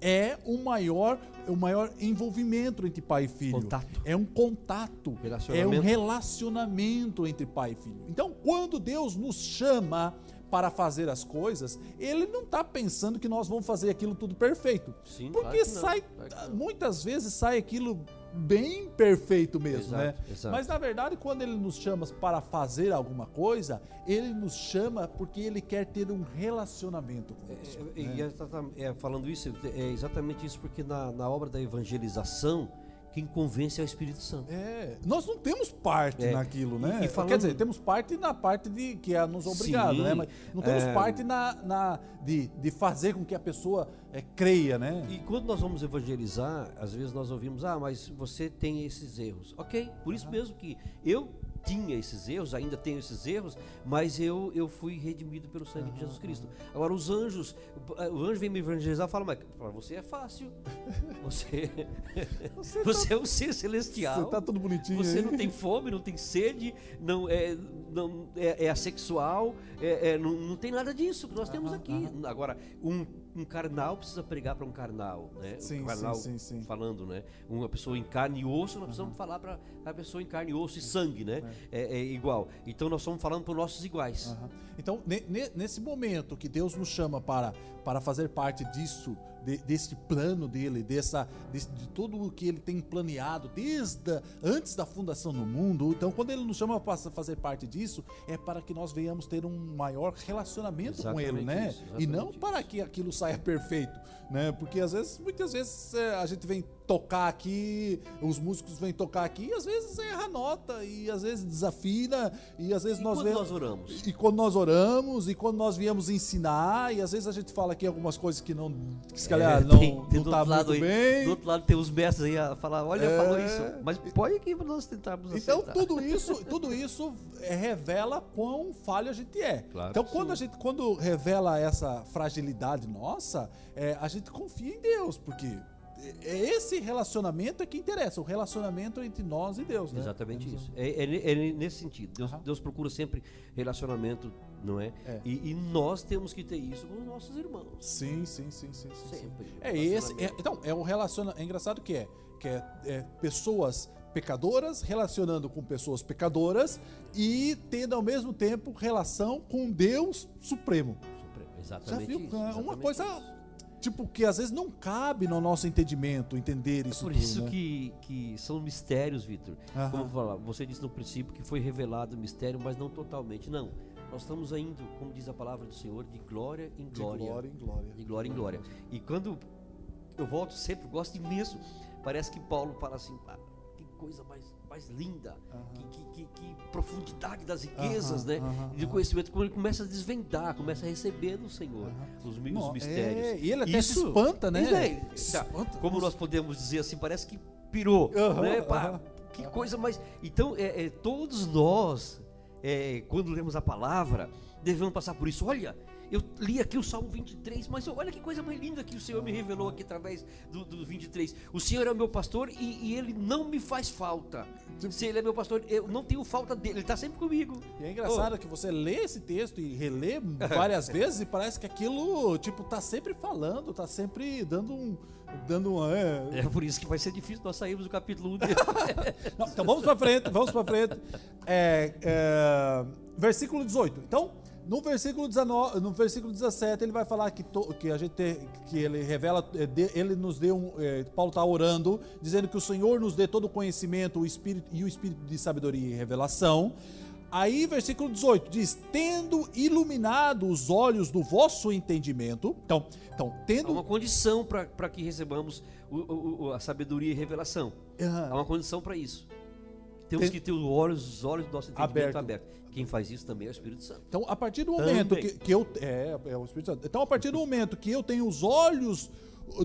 É o maior, o maior envolvimento entre pai e filho. Contato. É um contato. É um relacionamento entre pai e filho. Então, quando Deus nos chama para fazer as coisas, ele não está pensando que nós vamos fazer aquilo tudo perfeito. Sim, Porque claro sai, claro muitas vezes sai aquilo bem perfeito mesmo, Exato, né? exato. Mas na verdade, quando ele nos chama para fazer alguma coisa, ele nos chama porque ele quer ter um relacionamento conosco. É, né? e é é, falando isso, é exatamente isso, porque na, na obra da evangelização, quem convence é o Espírito Santo. É, nós não temos parte É, naquilo, né? e- falando- Quer dizer, temos parte na parte de que é nos obrigado, Sim, né? Mas não temos é. parte na, na- de, de fazer com que a pessoa é, creia, né? E quando nós vamos evangelizar, às vezes nós ouvimos, ah, mas você tem esses erros. Ok, por isso mesmo que eu tinha esses erros, ainda tenho esses erros, mas eu, eu fui redimido pelo sangue de Jesus Cristo. Agora, os anjos, o anjo vem me evangelizar e fala, mas para você é fácil. Você, você, é um ser celestial. Você tá tudo bonitinho Você aí. não tem fome, não tem sede, não é, não, é, é assexual, é, é, não, não tem nada disso que nós temos aqui. Agora, um, um carnal precisa pregar para um carnal, né? Sim, um carnal sim, sim, sim. falando, né? Uma pessoa em carne e osso, nós precisamos falar para a pessoa em carne e osso e sangue, né? É, é igual. Então nós estamos falando para os nossos iguais. Aham. Então, ne- ne- nesse momento que Deus nos chama para, para fazer parte disso, de, desse plano dele, dessa, desse- de tudo o que ele tem planeado desde a- antes da fundação do mundo, então quando ele nos chama para fazer parte disso, é para que nós venhamos ter um maior relacionamento com ele, Exatamente né? isso, e não exatamente para que aquilo saia perfeito, né? Porque às vezes, muitas vezes é, a gente vem tocar aqui, os músicos vêm tocar aqui, e às vezes erra a nota, e às vezes desafina, e às vezes E nós quando vemos. nós oramos? E quando nós oramos, e quando nós viemos ensinar, e às vezes a gente fala aqui algumas coisas que não, que se calhar É, não, tem- tem não tá muito aí- bem. Do outro lado tem os mestres aí a falar, olha, É. falou isso. Mas aqui para nós tentarmos Então tudo isso, tudo isso é, revela quão falho a gente é. Claro então que quando sim. a gente quando revela essa fragilidade nossa, é, a gente confia em Deus, porque é esse relacionamento é que interessa, o relacionamento entre nós e Deus, né? Exatamente isso. É, é é ne- nesse sentido. Deus, Aham. Deus procura sempre relacionamento, não é? É. E, e nós temos que ter isso com os nossos irmãos. Sim, sim, sim, sim, sim, sim. Sempre. É esse, é, Relacionamento. então é o relaciona, é engraçado que é, que é, é pessoas pecadoras relacionando com pessoas pecadoras e tendo ao mesmo tempo relação com Deus Supremo. Supremo. Já Exatamente viu? isso. É uma exatamente coisa isso. Tipo que às vezes não cabe no nosso entendimento entender isso Por tudo, isso né? que, que são mistérios, Vitor. Como eu falar, você disse no princípio que foi revelado o mistério, mas não totalmente. Não. Nós estamos indo, como diz a palavra do Senhor, de glória em de glória. glória em glória. De glória em glória. E quando eu volto sempre, gosto imenso, parece que Paulo fala assim, "Ah, coisa mais, mais linda, que, que, que- que profundidade das riquezas, Aham, né? aham, de conhecimento, quando ele começa a desvendar, começa a receber do Senhor os, Não, mistérios. é, e ele até se Isso- espanta, né? Se tá, espanta. como nós podemos dizer assim, parece que pirou, né? Pá, que coisa mais. Então, é, é, todos nós, é, quando lemos a palavra, devemos passar por isso. Olha, eu li aqui o Salmo 23, mas olha que coisa mais linda que o Senhor me revelou aqui através do, do 23. O Senhor é o meu pastor e, e ele não me faz falta. Se ele é meu pastor, eu não tenho falta dele, ele está sempre comigo. E é engraçado que você lê esse texto e relê várias vezes e parece que aquilo, tipo, tá sempre falando, tá sempre dando um. Dando um. É. É por isso que vai ser difícil nós sairmos do capítulo 1 dele. Não, então vamos pra frente, vamos pra frente. É, é, versículo 18. Então, no versículo 19, no versículo 17, ele vai falar que, to- que a gente te- que ele revela, é, ele nos deu um, é, Paulo está orando, dizendo que o Senhor nos dê todo o conhecimento, o espírito e o espírito de sabedoria e revelação. Aí, versículo 18 diz: tendo iluminado os olhos do vosso entendimento. Então, então Há tendo uma condição para que recebamos o- o- a sabedoria e revelação. Ah. Há uma condição para isso. Temos Tem- que ter os olhos, os olhos do nosso entendimento Aberto. abertos. Quem faz isso também é o Espírito Santo. Então, a partir do momento que, que eu. É, é o Espírito Santo. Então, a partir do momento que eu tenho os olhos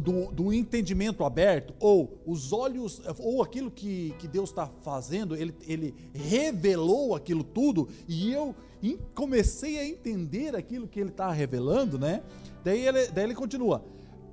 do, do entendimento aberto, ou os olhos, ou aquilo que, que Deus está fazendo, ele, ele revelou aquilo tudo, e eu em- comecei a entender aquilo que ele está revelando, né? Daí ele, daí ele continua.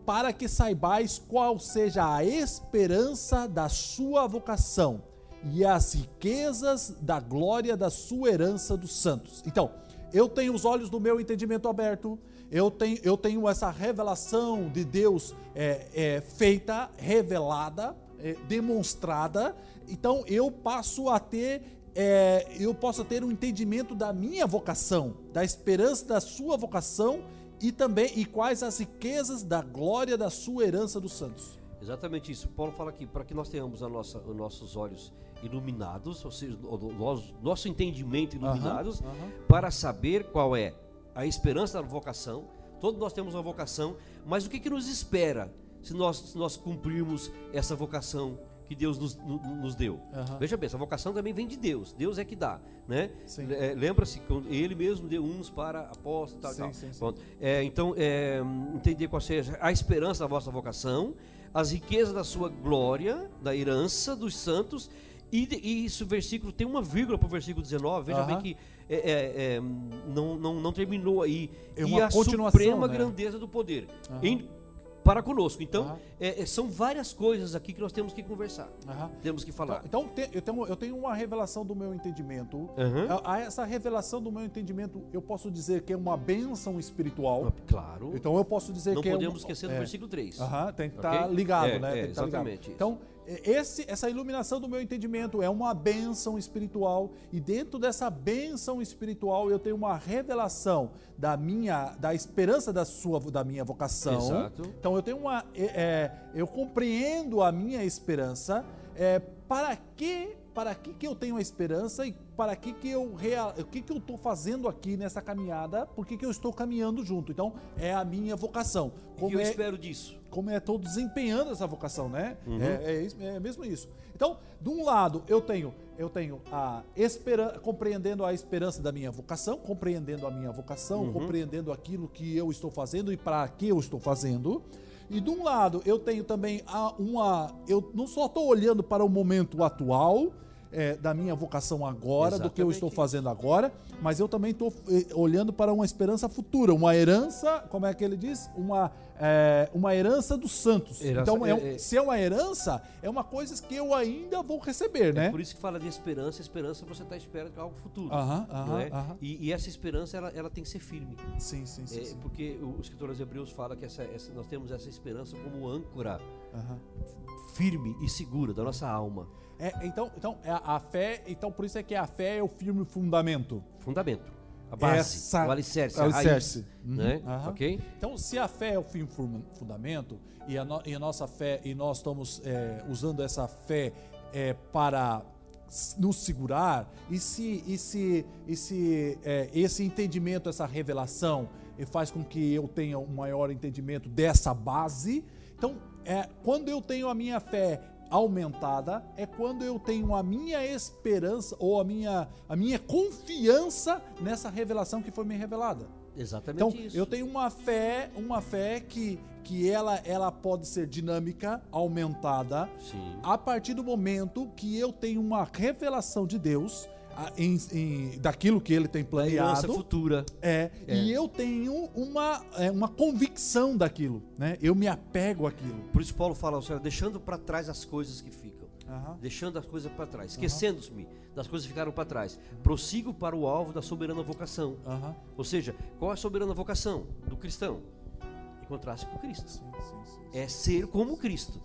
Para que saibais qual seja a esperança da sua vocação e as riquezas da glória da sua herança dos santos. Então, eu tenho os olhos do meu entendimento aberto, eu tenho, eu tenho essa revelação de Deus é, é, feita, revelada, é, demonstrada, então eu passo a ter é, eu possa ter um entendimento da minha vocação, da esperança da sua vocação e também e quais as riquezas da glória da sua herança dos santos. Exatamente isso. Paulo fala aqui, para que nós tenhamos a nossa, os nossos olhos iluminados, ou seja, nosso, nosso entendimento iluminados, Aham, aham. para saber qual é a esperança da vocação. Todos nós temos uma vocação, mas o que, que nos espera se nós, se nós cumprirmos essa vocação que Deus nos, no- nos deu? Aham. Veja bem, essa vocação também vem de Deus. Deus é que dá, né? É, Lembra-se que Ele mesmo deu uns para apóstolos, tal, Sim, tal. sim, sim. Pronto. É, então, é, entender qual seja a esperança da vossa vocação, as riquezas da sua glória, da herança dos santos, e, e isso, versículo, tem uma vírgula para o versículo 19, veja Aham. bem que é, é, é, não, não, não terminou aí. É e a continuação, suprema né? grandeza do poder Aham. em- para conosco. Então, Aham. é, é, são várias coisas aqui que nós temos que conversar, temos que falar. Então, te- eu, tenho, eu tenho uma revelação do meu entendimento. A- a essa revelação do meu entendimento, eu posso dizer que é uma bênção espiritual. Claro. Então eu posso dizer não que é podemos esquecer do versículo 3. Aham, tem que estar ligado, É, né? é, Tem que tá ligado. exatamente isso. Então, esse, essa iluminação do meu entendimento é uma bênção espiritual e dentro dessa bênção espiritual eu tenho uma revelação da minha, da esperança da sua, da minha vocação. Exato. Então eu tenho uma, é, é, eu compreendo a minha esperança. É, para que, para que que eu tenho a esperança e para que que eu real, o que que eu estou fazendo aqui nessa caminhada? Por que que eu estou caminhando junto? Então é a minha vocação. Como eu é, espero disso? como é estou desempenhando essa vocação, né? Uhum. É, é, é mesmo isso. Então, de um lado, eu tenho eu tenho a esperança, compreendendo a esperança da minha vocação, compreendendo a minha vocação, Uhum. compreendendo aquilo que eu estou fazendo e para que eu estou fazendo. E de um lado, eu tenho também a, uma. Eu não só estou olhando para o momento atual. É, da minha vocação agora, do que eu Exatamente estou fazendo agora, mas eu também estou eh, olhando para uma esperança futura, uma herança, como é que ele diz? Uma, é, uma herança dos santos. Herança- então, é um- é- é- se é uma herança, é uma coisa que eu ainda vou receber, né? Por isso que fala de esperança, esperança você está à espera de algo futuro. Aham, aham, é? aham. E, e essa esperança ela, ela tem que ser firme. Sim, sim, sim. É, sim. porque o, escritor aos Hebreus fala que essa, essa- nós temos essa esperança como âncora firme e segura da nossa alma. É, então, então é a, a fé, então por isso é que a fé é o firme fundamento. Fundamento. A base, Essa- o alicerce, alicerce. raiz. Uhum, Né? aham. Ok? Então, se a fé é o firme fun- fundamento e a, no- e a nossa fé e nós estamos é, usando essa fé é, para nos segurar e se e se e se é, esse entendimento, essa revelação faz com que eu tenha um maior entendimento dessa base, então é quando eu tenho a minha fé aumentada é quando eu tenho a minha esperança ou a minha, a minha confiança nessa revelação que foi me revelada. Exatamente Então, isso. eu tenho uma fé, uma fé que, que ela, ela pode ser dinâmica, aumentada, Sim. a partir do momento que eu tenho uma revelação de Deus em- em- daquilo que ele tem Aliança planeado. futura. É, É. E eu tenho uma, é, uma convicção daquilo, né? Eu me apego àquilo. Por isso Paulo fala, seja, deixando para trás as coisas que ficam. Deixando as coisas para trás, esquecendo-me das coisas que ficaram para trás. Prossigo para o alvo da soberana vocação. Aham. Ou seja, qual é a soberana vocação do cristão? Encontrar-se com Cristo. Sim, sim, sim. É ser como Cristo.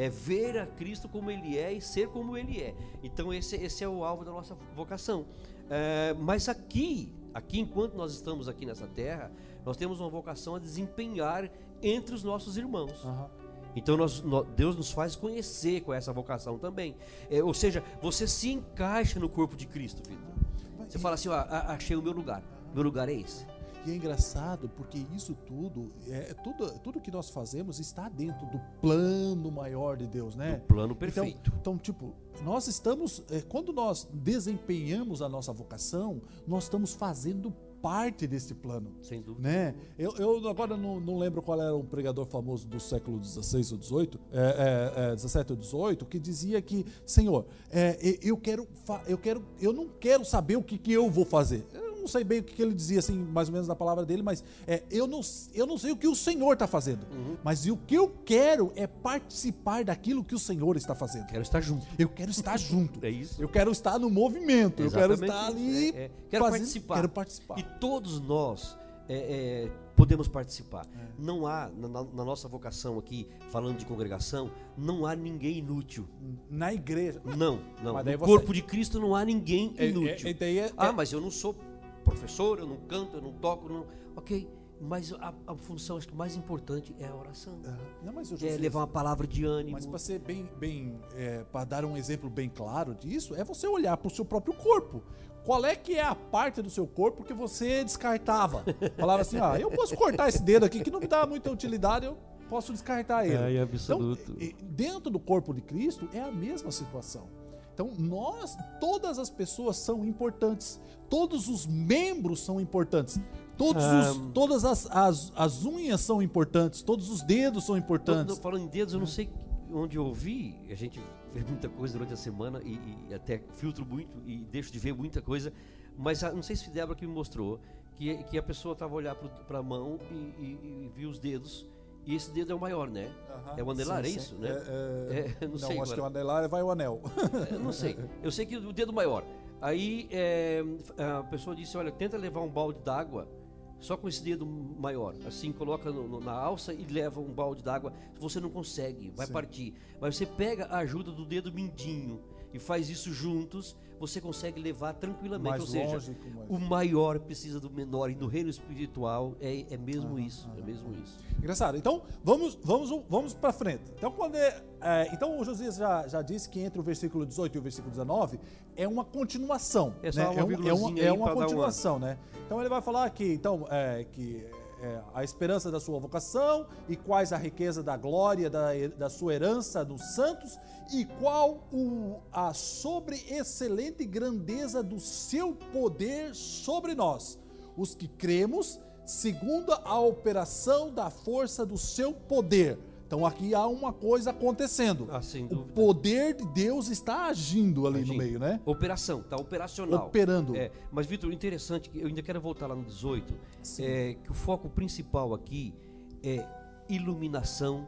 É ver a Cristo como Ele é e ser como Ele é. Então esse, esse é o alvo da nossa vocação. É, mas aqui, aqui enquanto nós estamos aqui nessa terra, nós temos uma vocação a desempenhar entre os nossos irmãos. Aham. Então nós- nó- Deus nos faz conhecer com essa vocação também. É, ou seja, você se encaixa no corpo de Cristo, Vitor. Você fala assim, ó, "A- achei o meu lugar. Meu lugar é esse. E é engraçado porque isso tudo, é, tudo, tudo que nós fazemos está dentro do plano maior de Deus, né? O plano Então, perfeito. então, tipo, nós estamos, é, quando nós desempenhamos a nossa vocação, nós estamos fazendo parte desse plano. sem dúvida. Né? Eu, eu agora não, não lembro qual era um pregador famoso do século XVI ou XVIII, é, é, é, 17 ou 18, que dizia que, Senhor, é, eu quero, eu quero, eu não quero saber o que, que eu vou fazer. Não sei bem o que, ele dizia, assim, mais ou menos na palavra dele, mas é, eu, não, eu não sei o que o Senhor está fazendo. Mas o que eu quero é participar daquilo que o Senhor está fazendo. Quero estar junto. Eu quero estar junto. É isso. Eu quero estar no movimento. eu quero Exatamente estar ali. É, é. Quero fazendo- participar. Quero participar. E todos nós é, é, podemos participar. Não há, na, na- nossa vocação aqui, falando de congregação, não há ninguém inútil. Na igreja. Não, não. No você- corpo de Cristo não há ninguém É- é- inútil. é- daí é- ah, é- mas eu não sou professor, eu não canto, eu não toco, eu não... ok. Mas a, a função acho que mais importante é a oração. Não, mas o É levar uma palavra de ânimo. Mas para ser bem, bem para dar um exemplo bem claro disso, é você olhar para o seu próprio corpo. Qual é que é a parte do seu corpo que você descartava? Falava assim, ah, eu posso cortar esse dedo aqui que não me dá muita utilidade, eu posso descartar ele. É, é absoluto. Então, dentro do corpo de Cristo é a mesma situação. Então, nós, todas as pessoas são importantes. Todos os membros são importantes. Todos Ah, os, todas as, as, as unhas são importantes. Todos os dedos são importantes. falando em dedos, eu não sei onde eu ouvi, a gente vê muita coisa durante a semana e, e até filtro muito e deixo de ver muita coisa, mas ah, não sei se foi Débora que me mostrou que, que a pessoa estava olhar para a mão e, e, e viu os dedos, e esse dedo é o maior, né? Aham, É o anelar, sim, é sim. isso, né? É, é, É, não não, sei acho que o agora. anelar vai o anel. Eu não sei. Eu sei que o dedo maior. Aí é, a pessoa disse: olha, tenta levar um balde d'água só com esse dedo maior. Assim, coloca no- no- na alça e leva um balde d'água. Você não consegue, vai Sim. partir. Mas você pega a ajuda do dedo mindinho e faz isso juntos, você consegue levar tranquilamente. Mais Ou seja, mais- o maior precisa do menor. E no reino espiritual é, é mesmo isso. É mesmo isso. Engraçado. Então, vamos, vamos, vamos para frente. Então, quando é, é, então o Josias já, já disse que entre o versículo 18 e o versículo 19 é uma continuação. É só né? uma é, um- é uma, é uma dar uma- continuação, né? Então ele vai falar que, então, é, que é, a esperança da sua vocação e quais a riqueza da glória da, da sua herança nos santos e qual o, a sobre-excelente grandeza do seu poder sobre nós, os que cremos, segundo a operação da força do seu poder. Então aqui há uma coisa acontecendo. Ah, o poder de Deus está agindo ali Agindo. no meio, né? Operação, tá operacional. Operando. É, mas, Vitor, interessante, que eu ainda quero voltar lá no 18, Sim. é, que o foco principal aqui é iluminação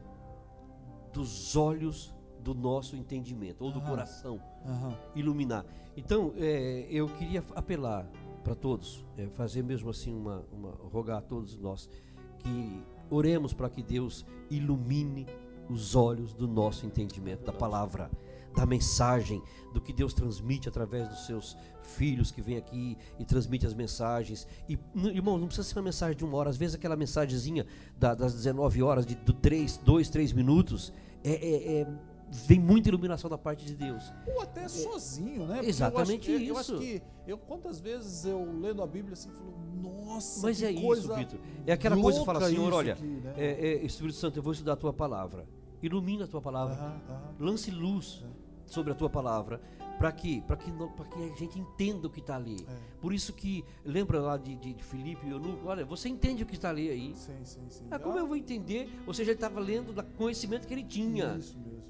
dos olhos do nosso entendimento, ou do Aham. coração, Aham. iluminar. Então, é, eu queria apelar para todos, é, fazer mesmo assim uma, uma, rogar a todos nós, que oremos para que Deus ilumine os olhos do nosso entendimento, da palavra, da mensagem, do que Deus transmite através dos seus filhos que vêm aqui e transmite as mensagens. E, irmão, não precisa ser uma mensagem de uma hora, às vezes aquela mensagenzinha da- das 19 horas, de 3, 2, 3 minutos, é, é- é- vem muita iluminação da parte de Deus. Ou até sozinho, né? Porque Exatamente eu acho, eu- Eu acho isso. que eu quantas vezes eu lendo a Bíblia assim, falo, nossa, Mas que é isso, Vitor. É aquela coisa que fala, Senhor, isso olha, aqui, né? é, é, Espírito Santo, eu vou estudar a tua palavra. Ilumina a tua palavra. Aham, aham. Lance luz sobre a tua palavra. Para quê? Para que, pra que a gente entenda o que está ali. É. Por isso que, lembra lá de, de, de Filipe e Eunuco? Olha, você entende o que está ali aí. Sim, sim, sim. Ah, como eu vou entender? Ou seja, ele estava lendo do conhecimento que ele tinha. Isso isso mesmo.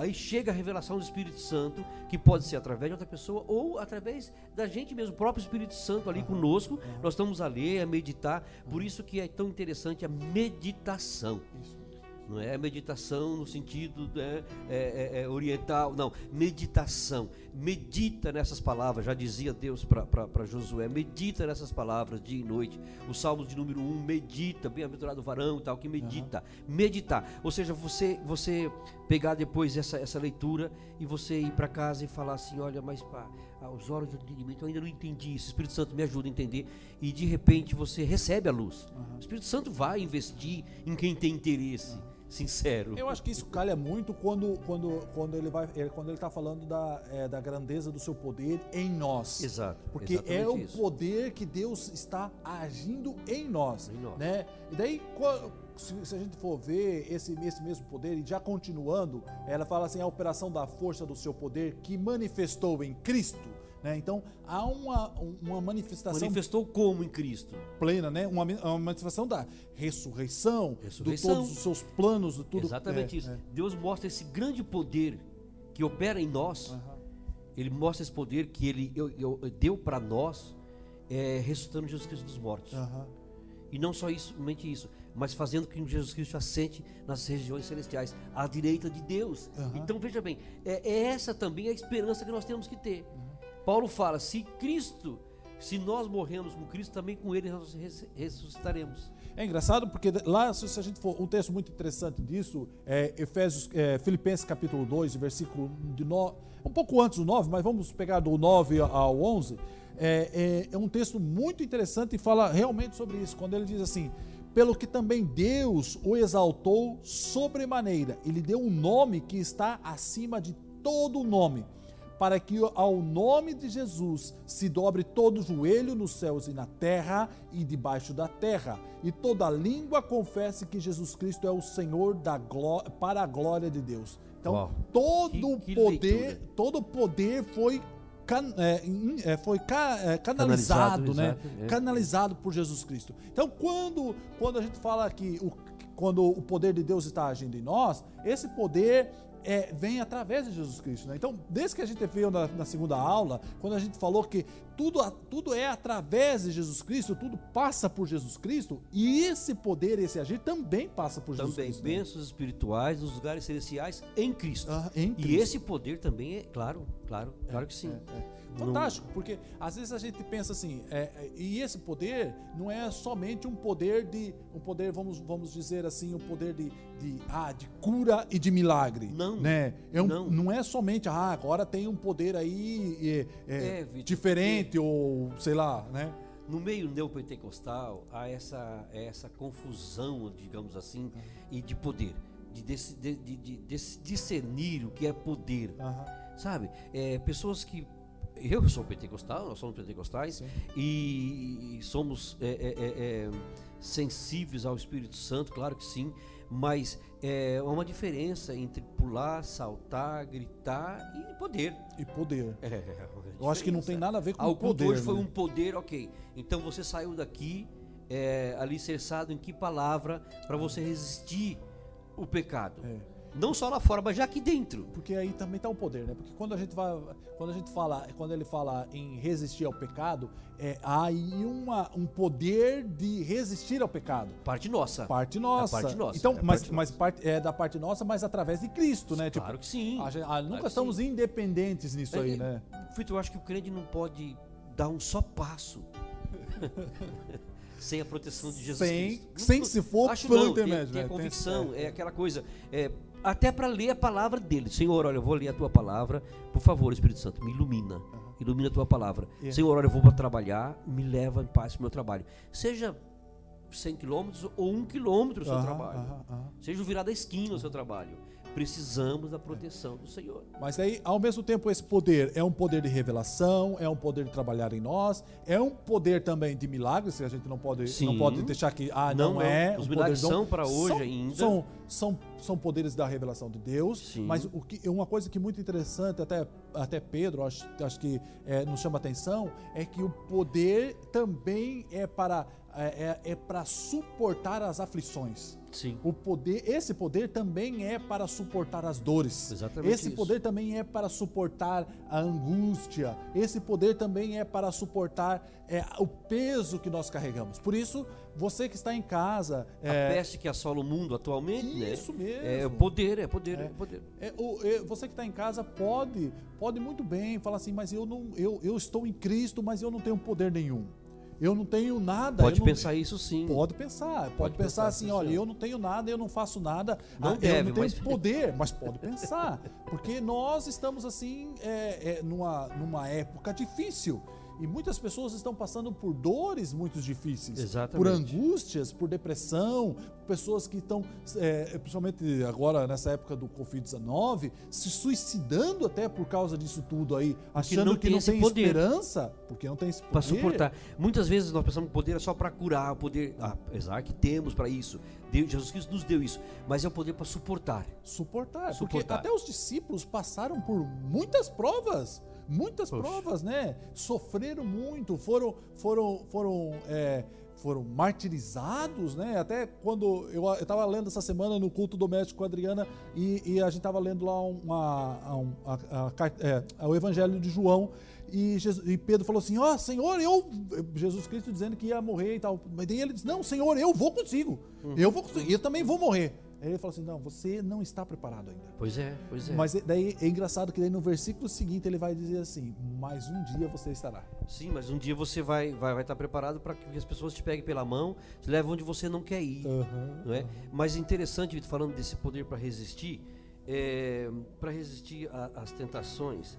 Aí chega a revelação do Espírito Santo, que pode ser através de outra pessoa ou através da gente mesmo, o próprio Espírito Santo ali conosco. Nós estamos a ler, a meditar. Por isso que é tão interessante a meditação. Isso. Não é meditação no sentido né, é, é, oriental, não. Meditação. Medita nessas palavras, já dizia Deus para Josué, medita nessas palavras dia e noite. O Salmo de número 1, medita, bem-aventurado varão e tal, que medita. Meditar. Ou seja, você você pegar depois essa, essa leitura e você ir para casa e falar assim: olha, mas pá, aos olhos do entendimento eu ainda não entendi isso. O Espírito Santo me ajuda a entender. E de repente você recebe a luz. O Espírito Santo vai investir em quem tem interesse sincero. Eu acho que isso calha muito quando, quando, quando ele vai, é, quando ele está falando da, é, da grandeza do seu poder em nós. Exato. Porque é o isso. poder que Deus está agindo em nós, Em nós. né? E daí, se a gente for ver esse, esse mesmo poder, e já continuando, ela fala assim, a operação da força do seu poder que manifestou em Cristo, né? Então, há uma, uma manifestação Manifestou como em Cristo? plena, né? Uma, uma manifestação da ressurreição, Ressurreição. de todos os seus planos, de tudo. Exatamente é, isso. é. Deus mostra esse grande poder que opera em nós. Aham. Ele mostra esse poder que ele eu- eu- deu para nós, é, ressuscitando Jesus Cristo dos mortos. Aham. E não só isso, somente isso, mas fazendo com que Jesus Cristo assente nas regiões celestiais, à direita de Deus. Aham. Então veja bem, é, é essa também a esperança que nós temos que ter. Paulo fala: se Cristo, se nós morremos com Cristo, também com Ele nós res- ressuscitaremos. É engraçado porque lá, se a gente for, um texto muito interessante disso, é Efésios, é, Filipenses capítulo 2, versículo de no, um pouco antes do 9, mas vamos pegar do 9 ao 11, é, é, é um texto muito interessante e fala realmente sobre isso, quando ele diz assim, pelo que também Deus o exaltou sobremaneira, ele deu um nome que está acima de todo nome, para que ao nome de Jesus se dobre todo joelho nos céus e na terra e debaixo da terra, e toda língua confesse que Jesus Cristo é o Senhor da glória, para a glória de Deus. Então, Uau. todo o poder, leitura. todo poder foi Can, é, é, foi ca, é, canalizado, canalizado, né? É. Canalizado por Jesus Cristo. Então, quando, quando a gente fala que o, quando o poder de Deus está agindo em nós, esse poder é, vem através de Jesus Cristo. Né? Então, desde que a gente veio na, na, segunda aula, quando a gente falou que tudo, tudo é através de Jesus Cristo, tudo passa por Jesus Cristo, e esse poder, esse agir também passa por também, Jesus Cristo. Também, bênçãos né? espirituais nos lugares celestiais em Cristo. Ah, em Cristo. E esse poder também é, claro, claro, claro que sim. É, é. Fantástico, não... porque às vezes a gente pensa assim, é, é, e esse poder não é somente um poder de, um poder, vamos, vamos dizer assim, um poder de, de, ah, de cura e de milagre. Não, né? É um, não. não é somente, ah, agora tem um poder aí é, é, é diferente ou sei lá, né? No meio neopentecostal há essa, essa confusão, digamos assim, e de poder, de, de, de, de, discernir o que é poder. Uhum. Sabe? É, pessoas que eu sou pentecostal, nós somos pentecostais Sim. e somos é, é, é, é, sensíveis ao Espírito Santo, claro que sim, mas é uma diferença entre pular, saltar, gritar e poder. E poder. É, Eu acho que não tem nada a ver com o poder. hoje né? foi um poder, ok. Então você saiu daqui é, alicerçado em que palavra para você resistir o pecado? É. Não só lá fora, mas já aqui dentro. Porque aí também está o poder, né? Porque quando a gente vai, quando a gente fala, quando ele fala em resistir ao pecado, é há aí uma, um poder de resistir ao pecado. Parte nossa. Parte nossa. É parte nossa. Então, é mas, parte mas parte, é da parte nossa, mas através de Cristo, né? Tipo, claro que sim. A, a, nunca claro estamos sim. independentes nisso é, aí, né? Fito, eu acho que o crente não pode dar um só passo. sem a proteção de Jesus sem, Cristo. Sem se for Acho pelo intermédio. Tem, tem né? convicção, é. é aquela coisa. É, até para ler a palavra dele. Senhor, olha, eu vou ler a tua palavra. Por favor, Espírito Santo, me ilumina. Uhum. Ilumina a tua palavra. Yeah. Senhor, olha, eu vou para trabalhar, me leva em paz para o meu trabalho. Seja 100 quilômetros ou um quilômetro o seu uhum, trabalho. Uhum, Seja virar da esquina o seu trabalho precisamos da proteção do Senhor. Mas aí, ao mesmo tempo, esse poder é um poder de revelação, é um poder de trabalhar em nós, é um poder também de milagres, que a gente não pode, não pode deixar que ah, não, não é. Os milagres são para hoje são, ainda. São, são, são poderes da revelação de Deus, Sim. mas o que, uma coisa que é muito interessante, até, até Pedro, acho, acho que é, nos chama atenção, é que o poder também é para é, é, é para suportar as aflições. Sim. O poder, esse poder também é para suportar as dores. Exatamente esse isso. poder também é para suportar a angústia. Esse poder também é para suportar é, o peso que nós carregamos. Por isso, você que está em casa, é, a peste que assola o mundo atualmente, isso né? mesmo. É poder, é poder, é, é poder. É, o, é, você que está em casa pode, pode muito bem falar assim, mas eu não, eu, eu estou em Cristo, mas eu não tenho poder nenhum. Eu não tenho nada. Pode não... pensar isso sim. Pode pensar. Pode, pode pensar, pensar, assim, olha, eu não tenho nada, eu não faço nada. Não ah, deve, eu não tenho mas... poder, mas pode pensar. Porque nós estamos assim é, é, numa, numa época difícil. E muitas pessoas estão passando por dores muito difíceis. Exatamente. Por angústias, por depressão, pessoas que estão, é, principalmente agora nessa época do Covid-19, se suicidando até por causa disso tudo aí, achando que não tem, que não tem esperança, porque não tem esse poder. Para suportar. Muitas vezes nós pensamos que o poder é só para curar, o poder, ah, apesar que temos para isso. Deus, Jesus Cristo nos deu isso, mas é o poder para suportar. Suportar, suportar. porque até os discípulos passaram por muitas provas muitas Poxa. provas, né? Sofreram muito, foram, foram, foram, é, foram martirizados, né? Até quando eu estava lendo essa semana no culto doméstico com a Adriana e, e a gente estava lendo lá uma, uma a, a, é, o Evangelho de João e, Jesus, e Pedro falou assim: Ó, oh, Senhor, eu. Jesus Cristo dizendo que ia morrer e tal. Mas daí ele disse: Não, Senhor, eu vou contigo. Uhum. Eu vou contigo. Eu também vou morrer. Aí ele fala assim: não, você não está preparado ainda. Pois é, pois é. Mas daí é engraçado que daí no versículo seguinte ele vai dizer assim: mas um dia você estará. Sim, mas um dia você vai vai, vai estar preparado para que as pessoas te peguem pela mão, te levem onde você não quer ir. Aham, não é? Mas interessante, Vitor, falando desse poder para resistir, é, para resistir às tentações,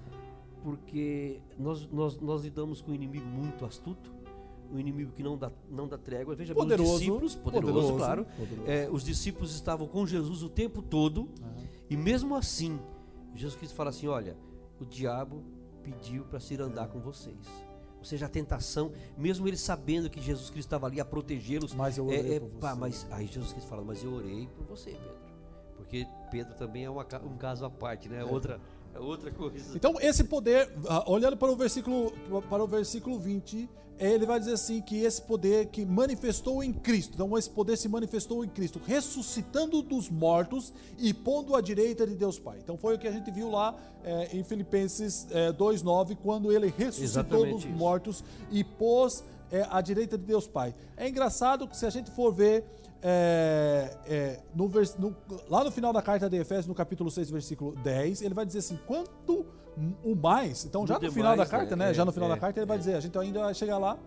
porque nós, nós, nós lidamos com um inimigo muito astuto, um inimigo que não dá, não dá trégua. Veja bem, Poderoso, os discípulos, poderoso, poderoso, claro, poderoso. é, os discípulos estavam com Jesus o tempo todo, e mesmo assim, Jesus Cristo fala assim: olha, o diabo pediu para se ir andar com vocês. Ou seja, a tentação, mesmo eles sabendo que Jesus Cristo estava ali a protegê-los, Mas eu orei é, é, por pá, você. mas aí Jesus Cristo fala, mas eu orei por você, Pedro. Porque Pedro também é uma um caso à parte, né? É outra, é outra coisa. Então, esse poder, ah, olhando para o versículo para o versículo 20, ele vai dizer assim que esse poder que manifestou em Cristo. Então, esse poder se manifestou em Cristo, ressuscitando dos mortos e pondo à direita de Deus Pai. Então, foi o que a gente viu lá eh, em Filipenses eh, 2:9, quando ele ressuscitou Exatamente dos isso. mortos e pôs eh, à direita de Deus Pai. É engraçado que se a gente for ver é, é, no vers- no- lá no final da carta de Efésios, no capítulo 6, versículo 10, ele vai dizer assim: quanto o mais, então já No no final da carta, né? É, já no final é, da carta, ele vai é. dizer: a gente ainda vai chegar lá.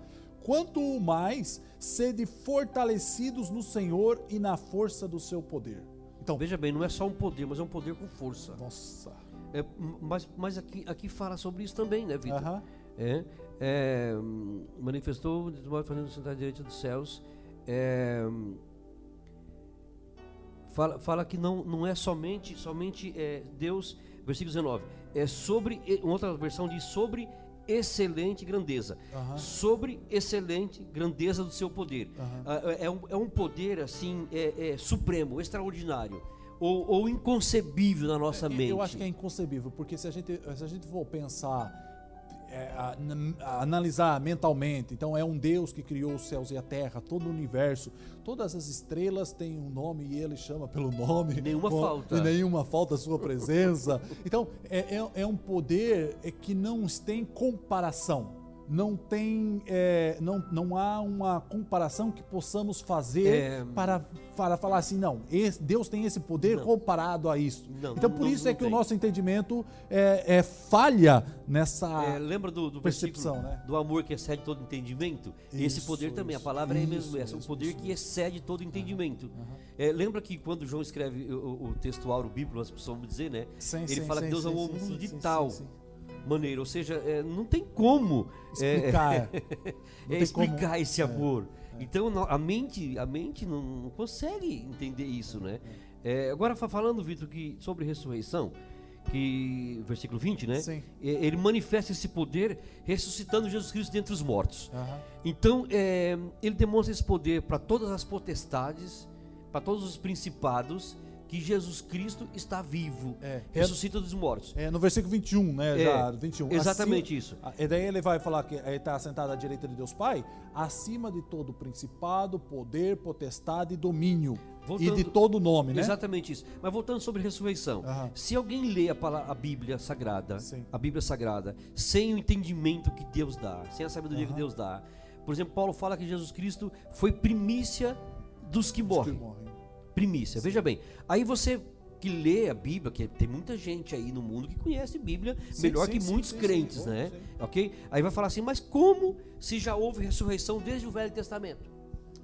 Quanto mais sede fortalecidos no Senhor e na força do seu poder. Então, Veja bem, não é só um poder, mas é um poder com força. nossa. É, mas mas aqui, aqui fala sobre isso também, né, Vitor? Aham. É, é, manifestou fazendo sentar à direita dos céus. É, fala, fala que não, não é somente, somente é, Deus, versículo 19, é sobre, uma outra versão diz sobre excelente grandeza, sobre excelente grandeza do seu poder. Ah, É, um, é um poder assim é, é supremo, extraordinário ou, ou inconcebível na nossa mente. Eu acho que é inconcebível, porque se a gente, se a gente for pensar, é, a- a analisar mentalmente, então é um Deus que criou os céus e a terra, todo o universo, todas as estrelas têm um nome e ele chama pelo nome. Nenhuma Com- falta. E nenhuma falta a sua presença. Então é, é, é um poder é, que não tem comparação. Não tem, é, não, não há uma comparação que possamos fazer É. para, para falar assim, não, esse- Deus tem esse poder Não. comparado a isso. Não, então por não- isso é que o tem. nosso entendimento é, é falha nessa. É, lembra do, do percepção, né? do amor que excede todo entendimento? Esse Isso, poder também, a isso, palavra é mesmo isso essa, o mesmo, poder isso que excede todo entendimento. É, lembra que quando João escreve o, o- o textuário bíblico, nós precisamos dizer, né? Sim, Ele sim, fala sim, que Deus amou o mundo de tal. Maneira, ou seja, é, não tem como é, Explicar. é, tem explicar como- esse amor. Então a mente, a mente não, não consegue entender isso, né? É, agora fa- falando, Vitor, que sobre ressurreição, que versículo 20, né? Sim. É, Ele manifesta esse poder ressuscitando Jesus Cristo dentre os mortos. Aham. Então, é, ele demonstra esse poder para todas as potestades, para todos os principados, que Jesus Cristo está vivo, É. ressuscita dos mortos. É, no versículo 21, né? É, já, 21. exatamente Acima- isso. Ah, E daí ele vai falar que ele está sentado à direita de Deus Pai, acima de todo principado, poder, potestade e domínio. Voltando- e de todo nome, né? Exatamente isso. Mas voltando sobre ressurreição, Aham. se alguém lê a, pala- a Bíblia Sagrada, Sim. a Bíblia Sagrada, sem o entendimento que Deus dá, sem a sabedoria que Aham. Deus dá, por exemplo, Paulo fala que Jesus Cristo foi primícia dos que morrem. que morrem. Primícia. Veja bem, aí você que lê a Bíblia, que tem muita gente aí no mundo que conhece Bíblia Sim, melhor sim, que sim, muitos sim, crentes, sim, né? sim. Ok? Aí vai falar assim, mas como se já houve ressurreição desde o Velho Testamento?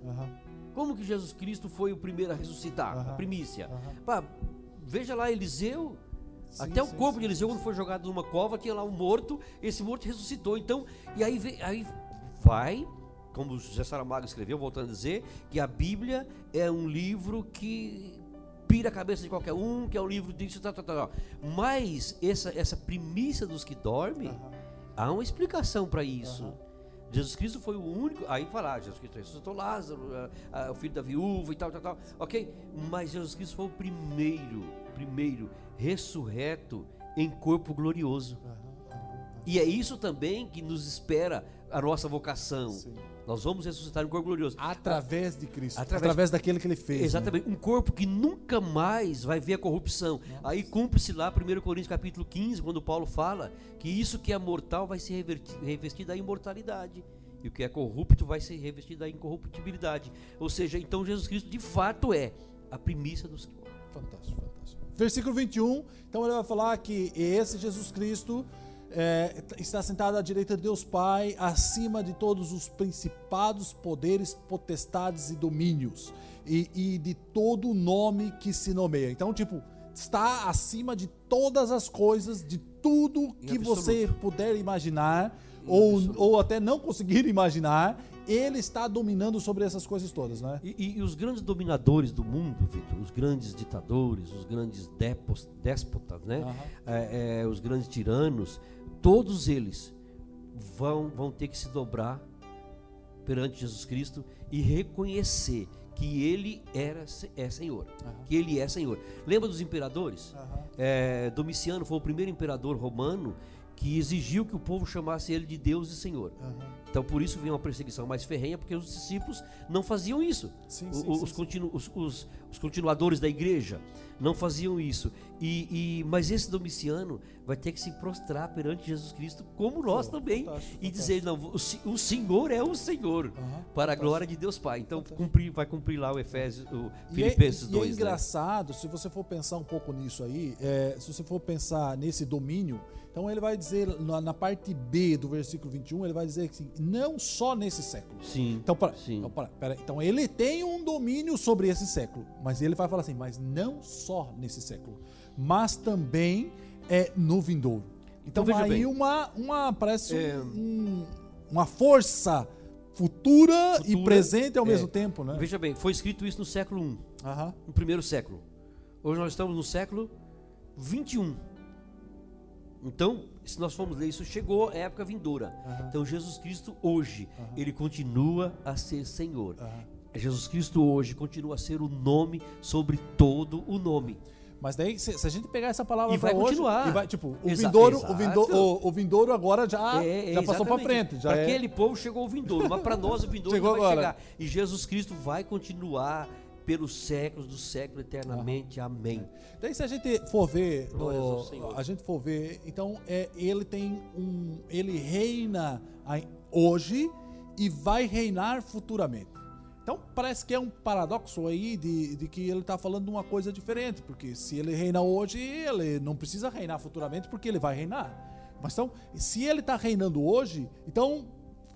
Aham. Como que Jesus Cristo foi o primeiro a ressuscitar? A Aham. primícia. Aham. Pá, veja lá Eliseu. Sim, até o sim, corpo sim, de Eliseu, sim, quando foi jogado numa cova, tinha lá um morto, esse morto ressuscitou. Então, e aí, vem- aí vai, como José Saramago escreveu, voltando a dizer, que a Bíblia é um livro que pira a cabeça de qualquer um, que é um livro disso, tal, tal, tal. tal. Mas essa, essa primícia dos que dormem, Aham. há uma explicação para isso. Aham. Jesus Cristo foi o único. Aí falar, Jesus Cristo ressuscitou Lázaro, ah, ah, o filho da viúva e tal, tal, tal. Ok? Mas Jesus Cristo foi o primeiro, primeiro ressurreto em corpo glorioso. E é isso também que nos espera a nossa vocação. Sim. Nós vamos ressuscitar em corpo glorioso. Através de Cristo. Através- Através, daquele que ele fez. né? Exatamente, um corpo que nunca mais vai ver a corrupção. Aí cumpre-se lá 1 Coríntios capítulo 15, quando Paulo fala que isso que é mortal vai se reverti- revestir da imortalidade. E o que é corrupto vai ser revestido da incorruptibilidade. Ou seja, então Jesus Cristo de fato é a primícia dos que Fantástico, fantástico. Versículo 21, então ele vai falar que esse Jesus Cristo é, está sentado à direita de Deus Pai, acima de todos os principados, poderes, potestades e domínios, e, e de todo nome que se nomeia. Então, tipo, está acima de todas as coisas, de tudo que você puder imaginar, ou, ou até não conseguir imaginar, ele está dominando sobre essas coisas todas, né? E, e- e os grandes dominadores do mundo, Vitor, os grandes ditadores, os grandes dépos- déspotas, né? Aham. É, é, os grandes tiranos, todos eles vão, vão ter que se dobrar perante Jesus Cristo e reconhecer que ele era, é Senhor, Aham. que ele é Senhor. Lembra dos imperadores? Aham. É, Domiciano foi o primeiro imperador romano que exigiu que o povo chamasse ele de Deus e Senhor. Aham. Então por isso veio uma perseguição mais ferrenha, porque os discípulos não faziam isso. Sim, O- sim, os, sim. continu- os- os- os continuadores da igreja não faziam isso. E, e- mas esse Domiciano vai ter que se prostrar perante Jesus Cristo, como nós Pô, também, fantástico, e dizer: não, o, o Senhor é o Senhor, Aham, para a fantástico. glória de Deus Pai. Então Fantástico. cumprir, vai cumprir lá o Efésios, o E é- Filipenses e é, 2. né? engraçado, se você for pensar um pouco nisso aí, é, se você for pensar nesse domínio, então ele vai dizer na, na parte B do versículo 21, ele vai dizer que assim, não só nesse século. Sim. Então, para, Sim. então, para, pera, então ele tem um domínio sobre esse século, mas ele vai falar assim, mas não só nesse século, mas também é no vindouro. Então, Então, aí bem. uma, uma parece É. um- uma força futura, e Futura, presente ao é. mesmo tempo, né? Veja bem, foi escrito isso no século I. Aham. no primeiro século. Hoje nós estamos no século 21. Então, se nós formos ler isso, chegou a época vindoura. Aham. Então, Jesus Cristo hoje, ele continua a ser Senhor. Aham. Jesus Cristo hoje continua a ser o nome sobre todo o nome. Mas daí, se, se a gente pegar essa palavra E vai hoje, continuar. e vai, tipo, o Exa- vindouro, o, vindouro, o, o vindouro agora já, É, é, já passou exatamente. frente. Já Pra é- aquele povo chegou o vindouro, mas para nós o vindouro Chegou vai agora. chegar. E Jesus Cristo vai continuar pelos séculos dos séculos eternamente. Amém. Daí se a gente for ver, Senhor. a gente for ver, então é, ele tem um, ele reina hoje e vai reinar futuramente. Então parece que é um paradoxo aí de, de que ele está falando de uma coisa diferente, porque se ele reina hoje, ele não precisa reinar futuramente, porque ele vai reinar. Mas então, se ele está reinando hoje, então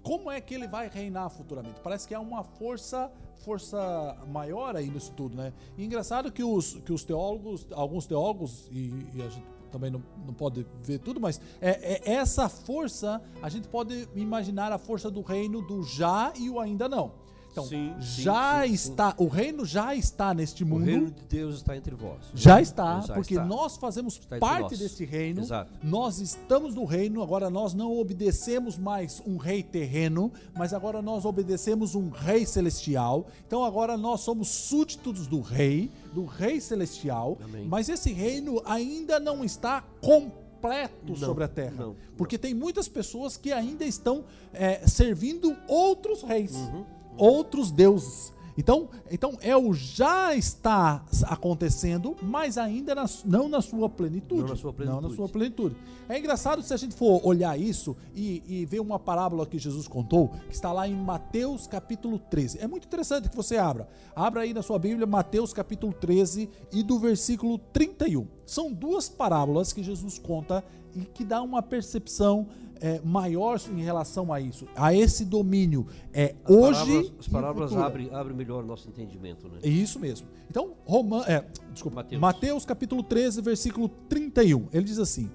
como é que ele vai reinar futuramente? Parece que há uma força força maior aí nisso tudo, né? E engraçado que os, que os teólogos, alguns teólogos, e, e a gente também não, não pode ver tudo, mas é, é essa força, a gente pode imaginar a força do reino do já e o ainda não. Então, Sim, já sim, sim. está, o reino já está neste O mundo. reino de Deus está entre vós. Já está, Já porque está. nós fazemos parte deste reino. Exato. Nós estamos no reino, agora nós não obedecemos mais um rei terreno, mas agora nós obedecemos um rei celestial. Então agora nós somos súditos do rei, do rei celestial, Amém. mas esse reino ainda não está completo Não, sobre a terra. não, porque tem muitas pessoas que ainda estão é, servindo outros reis Uhum. Outros deuses. Então, então é o já está acontecendo, mas ainda na- não na sua plenitude. Não na sua Não na plenitude. sua plenitude. É engraçado se a gente for olhar isso e, e ver uma parábola que Jesus contou, que está lá em Mateus capítulo 13. É muito interessante que você abra. Abra aí na sua Bíblia Mateus capítulo 13 e do versículo 31. São duas parábolas que Jesus conta e que dá uma percepção é, maior em relação a isso, a esse domínio. É As hoje parábolas, as parábolas abrem, abrem melhor o nosso entendimento, né? É isso mesmo. Então, Roman, é, desculpa, Mateus. Mateus. capítulo 13, versículo 31. Ele diz assim: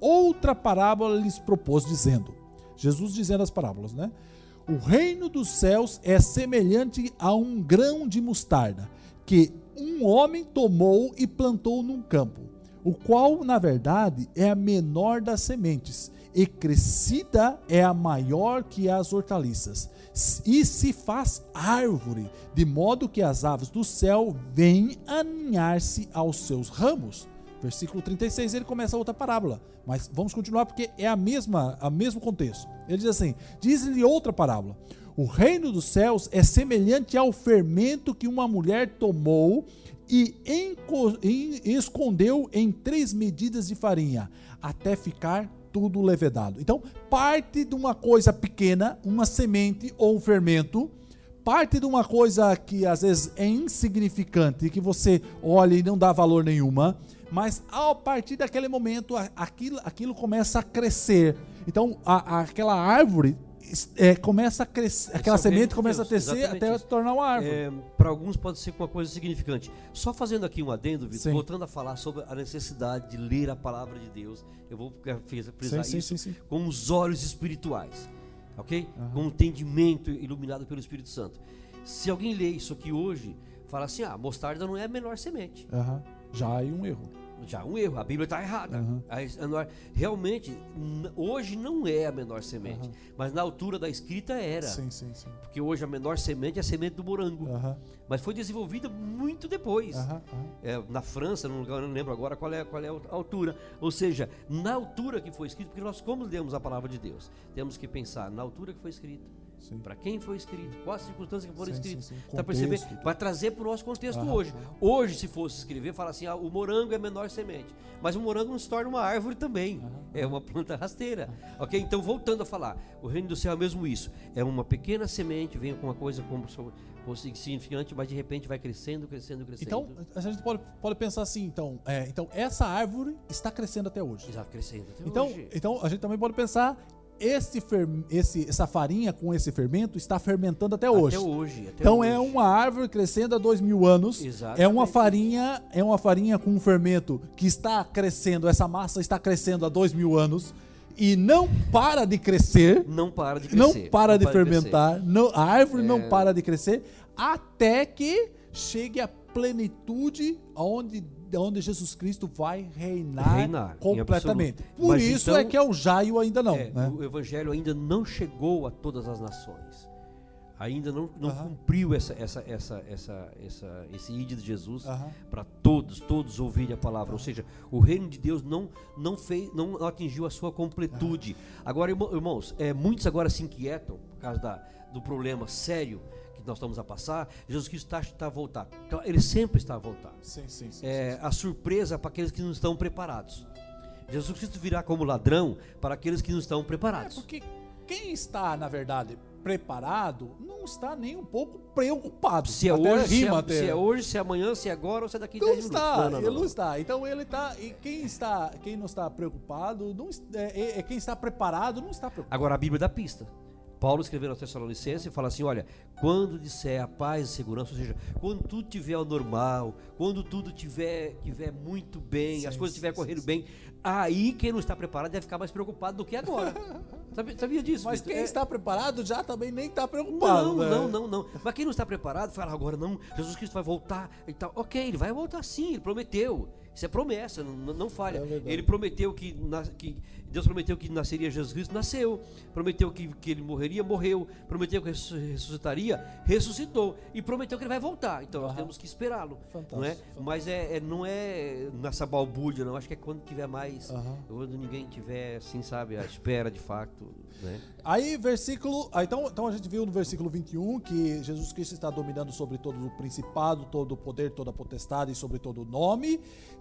Outra parábola lhes propôs, dizendo: Jesus dizendo as parábolas, né? O reino dos céus é semelhante a um grão de mostarda que um homem tomou e plantou num campo, o qual, na verdade, é a menor das sementes, e crescida é a maior que as hortaliças, e se faz árvore, de modo que as aves do céu vêm aninhar-se aos seus ramos. Versículo 36, ele começa outra parábola, mas vamos continuar porque é a mesma, a mesmo contexto. Ele diz assim: diz-lhe outra parábola. O reino dos céus é semelhante ao fermento que uma mulher tomou e escondeu em três medidas de farinha, até ficar tudo levedado. Então, parte de uma coisa pequena, uma semente ou um fermento, parte de uma coisa que às vezes é insignificante, que você olha e não dá valor nenhuma, mas a partir daquele momento aquilo, aquilo começa a crescer. Então a- a- aquela árvore é, começa a crescer, aquela é reino semente de começa a Deus, crescer exatamente até isso. tornar uma árvore. É, para alguns pode ser uma coisa significante. Só fazendo aqui um adendo, Vitor, voltando a falar sobre a necessidade de ler a palavra de Deus, eu vou frisar Sim, isso sim, sim. com os olhos espirituais, ok? Aham. Com o entendimento iluminado pelo Espírito Santo. Se alguém lê isso aqui hoje, fala assim: ah, mostarda não é a menor semente. Aham. Já é um erro. Já um erro, a Bíblia está errada. Menor- realmente, hoje não é a menor semente, Aham. mas na altura da escrita era. Sim, sim, sim. Porque hoje a menor semente é a semente do morango. Aham, Mas foi desenvolvida muito depois. É, na França, não, eu não lembro agora qual é, qual é a altura. Ou seja, na altura que foi escrito, porque nós, como lemos a palavra de Deus, temos que pensar na altura que foi escrita. Para quem foi escrito, quais as circunstâncias que foram Sim, escritas. sim. Tá. Para trazer para o nosso contexto Aham, hoje. Hoje, se fosse escrever, fala assim: ah, o morango é a menor semente. Mas o morango não se torna uma árvore também. É uma planta rasteira. Ok? Então, voltando a falar, o reino do céu é mesmo isso. É uma pequena semente, vem com uma coisa como, como significante, mas de repente vai crescendo, crescendo, crescendo. Então, a gente pode, pode pensar assim, então, é, então, essa árvore está crescendo até hoje. já crescendo até Então, hoje. então a gente também pode pensar, esse, fer- esse, essa farinha com esse fermento está fermentando até hoje. Até hoje. até Então hoje. é uma árvore crescendo há dois mil anos. Exatamente. É uma farinha, é uma farinha com um fermento que está crescendo. Essa massa está crescendo há dois mil anos e não para de crescer. Não para de não crescer. para de crescer. É. fermentar, não- a árvore não para de crescer, até que chegue a plenitude onde, onde Jesus Cristo vai reinar, Reinar, completamente. Por Mas isso então- é que é o Jaio ainda não. É, né? O evangelho ainda não chegou a todas as nações. Ainda não, não Aham. cumpriu essa, essa, essa, essa, essa, esse ídolo de Jesus Aham. para todos, todos ouvirem a palavra. Ou seja, o reino de Deus não, não, fez, não atingiu a sua completude. Agora, irmão- irmãos, é, muitos agora se inquietam por causa da, do problema sério nós estamos a passar. Jesus Cristo está, está a voltar. Então, Ele sempre está a voltar Sim, sim, sim. é, a surpresa para aqueles que não estão preparados. Jesus Cristo virá como ladrão para aqueles que não estão É preparados. porque quem está, na verdade, preparado, não está nem um pouco preocupado. Se é, Até hoje, se, é, se é hoje, se é amanhã, se é agora ou se é daqui a Não 10 minutos. está, Não, não, ele não, não não. está. Então ele está. E quem está, quem não está preocupado, não, é, é- é quem está preparado, não está preocupado. Agora a Bíblia dá pista. Paulo escreveu na Tessalonicenses e fala assim: olha, quando disser a paz e segurança, ou seja, quando tudo estiver ao normal, quando tudo estiver tiver muito bem, Sim, as coisas estiverem correndo sim. bem, aí quem não está preparado deve ficar mais preocupado do que agora. Sabia, sabia disso? Mas quem É- está preparado já também nem está preocupado. Não, né? não, não, não. Mas quem não está preparado, fala agora não, Jesus Cristo vai voltar e tal. Ok, ele vai voltar sim, ele prometeu. Isso é promessa, não, não falha. É ele prometeu que, nas- que- Deus prometeu que nasceria Jesus Cristo, nasceu. Prometeu que, que ele morreria, morreu. Prometeu que ressu- ressuscitaria, ressuscitou. E prometeu que ele vai voltar. Então nós Aham. temos que esperá-lo. Não é? Mas é, é- não é nessa balbúrdia, não. Acho que é quando tiver mais. Aham. Quando ninguém tiver, assim, sabe, à espera de fato. Né? Aí, versículo. ah, então, então a gente viu no versículo 21 que Jesus Cristo está dominando sobre todo o principado, todo o poder, toda a potestade e sobre todo o nome.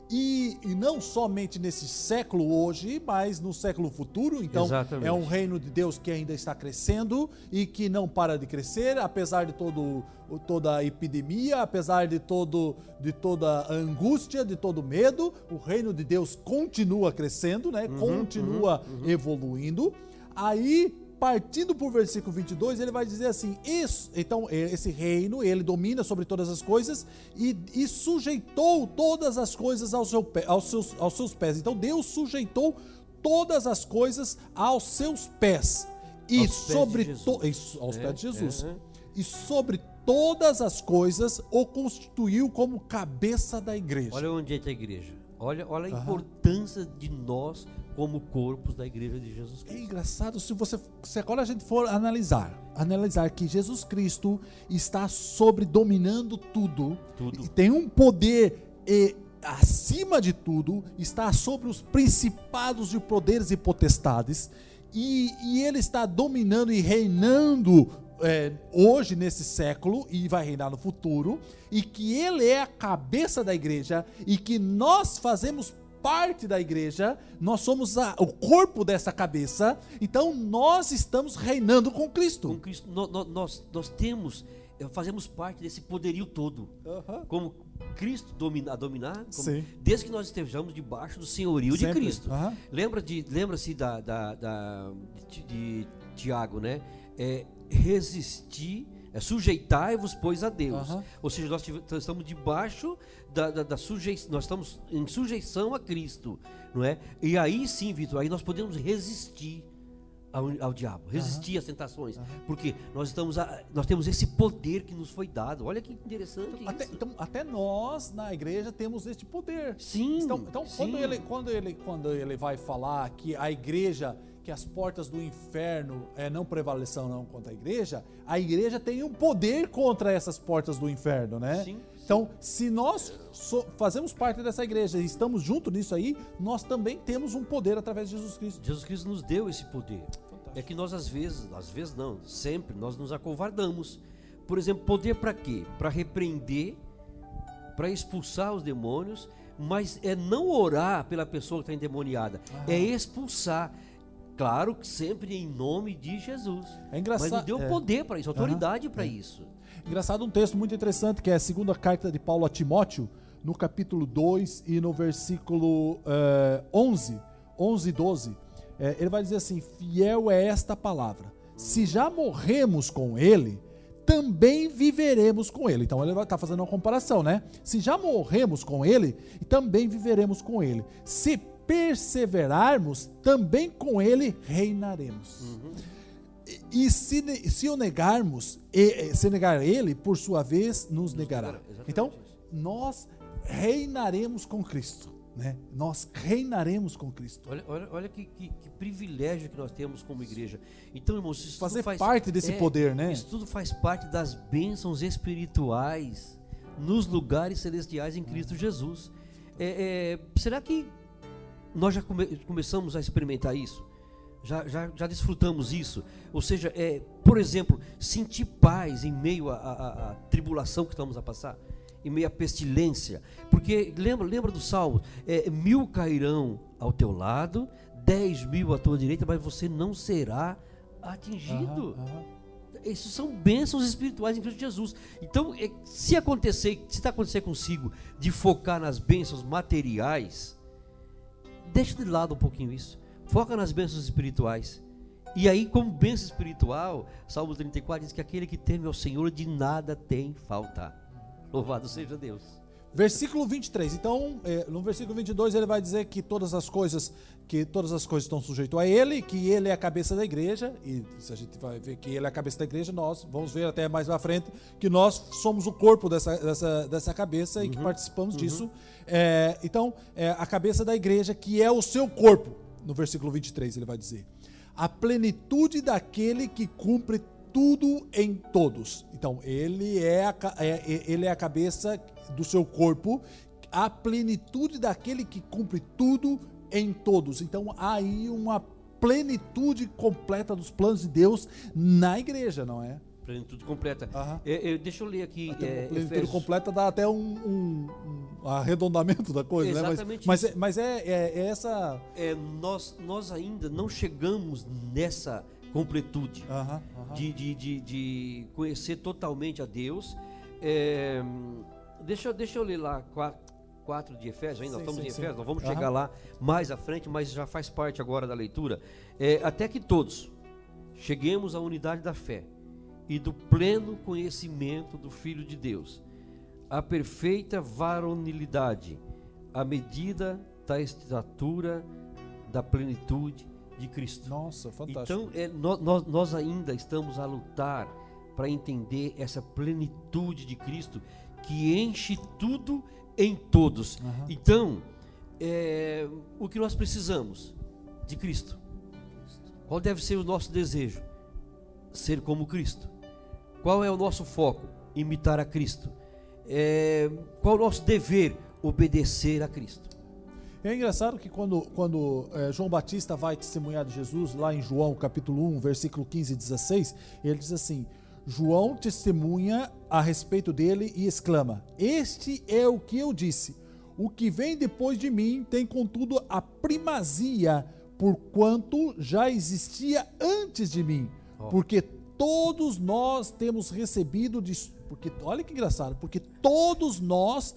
E, e não somente nesse século hoje, mas no século futuro. Então, Exatamente. é um reino de Deus que ainda está crescendo e que não para de crescer, apesar de todo, toda a epidemia, apesar de, todo, de toda a angústia, de todo o medo. O reino de Deus continua crescendo, né? continua evoluindo. Aí, partindo para o versículo 22, ele vai dizer assim: isso, então, é, esse reino, ele domina sobre todas as coisas e, e sujeitou todas as coisas ao seu aos, seus, aos seus pés. Então, Deus sujeitou todas as coisas aos seus pés. E Aos pés sobre to- isso, aos É, pés de Jesus. é. E sobre todas as coisas o constituiu como cabeça da igreja. Olha onde está a igreja. Olha, olha a Aham. importância de nós como corpos da igreja de Jesus É Cristo. engraçado se você se agora a gente for analisar, analisar que Jesus Cristo está sobre dominando tudo, Tudo. e tem um poder e acima de tudo está sobre os principados de poderes e potestades e, e ele está dominando e reinando é, hoje nesse século e vai reinar no futuro e que ele é a cabeça da igreja e que nós fazemos parte da igreja, nós somos a- o corpo dessa cabeça, então nós estamos reinando com Cristo. Com Cristo, nó- nó- nós, nós temos fazemos parte desse poderio todo. Aham. Como Cristo domina, a dominar, como- desde que nós estejamos debaixo do senhorio de Sempre. Cristo. Aham. Lembra de, lembra-se da, da, da- de, de Tiago, né? É, resistir, é, sujeitai-vos, pois, a Deus. Aham. Ou seja, nós estamos debaixo da, da, da sujeição, nós estamos em sujeição a Cristo, não é? E aí sim, Vitor, aí nós podemos resistir ao, ao diabo, resistir às tentações, porque nós estamos, a- nós temos esse poder que nos foi dado. Olha que interessante Até, isso. então, até nós na igreja temos este poder. Sim. Então, então quando, sim. ele, quando, ele, quando ele vai falar que a igreja, que as portas do inferno é, não prevalecerão contra a igreja, a igreja tem um poder contra essas portas do inferno, né? Sim, Então, se nós so- fazemos parte dessa igreja e estamos junto nisso aí, nós também temos um poder através de Jesus Cristo. Jesus Cristo nos deu esse poder. Fantástico. É que nós às vezes, às vezes não, sempre nós nos acovardamos. Por exemplo, poder para quê? Para repreender, para expulsar os demônios, mas é não orar pela pessoa que está endemoniada, é expulsar. Claro que sempre em nome de Jesus. É engraçado- Mas nos deu é. poder para isso, autoridade para isso. Engraçado um texto muito interessante que é a segunda carta de Paulo a Timóteo, no capítulo 2 e no versículo eh, 11, 11 e 12. Eh, ele vai dizer assim: Fiel é esta palavra. Se já morremos com ele, também viveremos com ele. Então ele vai estar fazendo uma comparação, né? Se já morremos com ele, também viveremos com ele. Se perseverarmos, também com ele reinaremos. E se, ne- se o negarmos, e- e- se negar ele, por sua vez, nos negará. negará, exatamente Então, nós reinaremos com Cristo. Né? Nós reinaremos com Cristo. Olha, olha, olha que, que- que privilégio que nós temos como igreja. Então, irmãos, isso Fazer faz parte desse é, poder, né? Isso tudo faz parte das bênçãos espirituais nos lugares celestiais em Cristo Jesus. É, é, será que nós já come- começamos a experimentar isso? Já, já, já desfrutamos isso? Ou seja, é, por exemplo, sentir paz em meio à- tribulação que estamos a passar? Em meio à pestilência? Porque lembra, lembra do Salmo? É, mil cairão ao teu lado, dez mil à tua direita, mas você não será atingido. Aham, aham. Isso são bênçãos espirituais em Cristo Jesus. Então, é, se acontecer, se está acontecendo consigo de focar nas bênçãos materiais, deixa de lado um pouquinho isso. Foca nas bênçãos espirituais. E aí, como bênção espiritual, Salmo 34 diz que aquele que teme ao Senhor de nada tem falta. Louvado seja Deus. Versículo 23. Então, eh, no versículo 22 ele vai dizer que todas as coisas que todas as coisas estão sujeitas a ele, que ele é a cabeça da igreja, e se a gente vai ver que ele é a cabeça da igreja, nós vamos ver até mais à frente que nós somos o corpo dessa, dessa, dessa cabeça e que participamos disso. Eh, então, é a cabeça da igreja, que é o seu corpo, no versículo 23 ele vai dizer. A plenitude daquele que cumpre tudo em todos. Então, ele é a, é- é- ele é a cabeça do seu corpo, a plenitude daquele que cumpre tudo em todos. Então, há aí uma plenitude completa dos planos de Deus na igreja, não é? Plenitude completa. Aham. É, é, deixa eu ler aqui. Até é, plenitude Efésios. completa dá até um, um- um arredondamento da coisa, Exatamente né? Mas, mas, é, mas é, é- é essa. É, nós, nós ainda não chegamos nessa completude. De, de, de, de conhecer totalmente a Deus. É, deixa, eu- deixa eu ler lá 4 de Efésios, ainda Sim, estamos sim, em sim. Efésios, nós vamos chegar lá mais à frente, mas já faz parte agora da leitura. É, até que todos cheguemos à unidade da fé e do pleno conhecimento do Filho de Deus, a perfeita varonilidade, à medida da estatura da plenitude de Cristo. Nossa, fantástico. Então, é, nó- nós, nós ainda estamos a lutar para entender essa plenitude de Cristo que enche tudo em todos. Aham. Então, é, o que nós precisamos de Cristo? Qual deve ser o nosso desejo? Ser como Cristo. Qual é o nosso foco? Imitar a Cristo. É, qual é o nosso dever? Obedecer a Cristo. É engraçado que quando, quando eh, João Batista vai testemunhar de Jesus, lá em João capítulo 1, versículo 15 e 16, ele diz assim: João testemunha a respeito dele e exclama: Este é o que eu disse. O que vem depois de mim tem, contudo, a primazia, porquanto já existia antes de mim. Ó. Porque todos nós temos recebido de, porque olha que engraçado, porque todos nós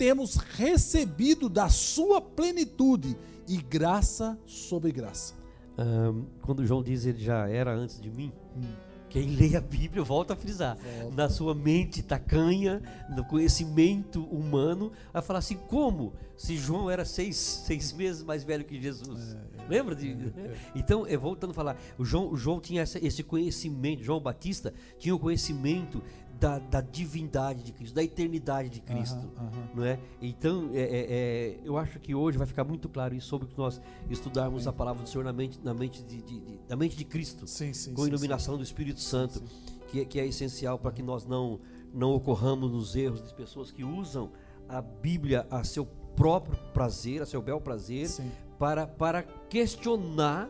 temos recebido da sua plenitude e graça sobre graça. Um, quando João diz ele já era antes de mim, hum. quem lê a Bíblia volta a frisar. Volta. Na sua mente tacanha, no conhecimento humano, a falar assim: como? Se João era seis, seis meses mais velho que Jesus. É, é, Lembra de. É, é. então, é, voltando a falar, o João, o João tinha essa, esse conhecimento, João Batista tinha o conhecimento da, da, divindade de Cristo, da eternidade de Cristo, uhum, uhum. não é? Então, é, é, é, eu acho que hoje vai ficar muito claro isso sobre que nós estudarmos a palavra do Senhor na mente, na mente de, de, de na mente de Cristo, sim, sim, com iluminação sim, do Espírito Santo, que, é, que é essencial para que nós não não ocorramos nos erros de pessoas que usam a Bíblia a seu próprio prazer, a seu bel prazer, para para questionar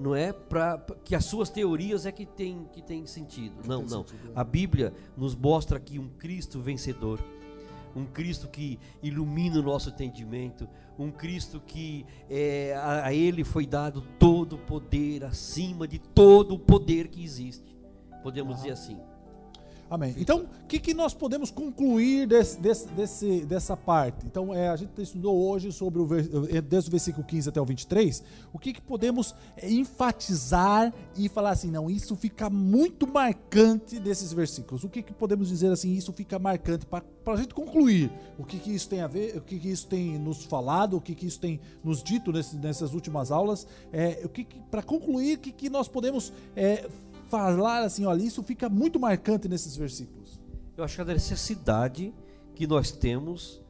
não é para que as suas teorias é que tem que tem sentido. Que não, tem não. Sentido. A Bíblia nos mostra aqui um Cristo vencedor, um Cristo que ilumina o nosso entendimento, um Cristo que é, a, a Ele foi dado todo o poder acima de todo o poder que existe. Podemos ah. dizer assim. Amém. Então, o que, que nós podemos concluir desse, desse, desse, dessa parte? Então, é, a gente estudou hoje sobre o, é, desde o versículo 15 até o 23, o que, que podemos é, enfatizar e falar assim, não, isso fica muito marcante desses versículos. O que, que podemos dizer assim, isso fica marcante para a gente concluir? O que, que isso tem a ver, o que, que isso tem nos falado, o que, que isso tem nos dito nesse, nessas últimas aulas? É, o que, que para concluir, o que, que nós podemos é, falar assim, olha, isso fica muito marcante nesses versículos. Eu acho que a necessidade que nós temos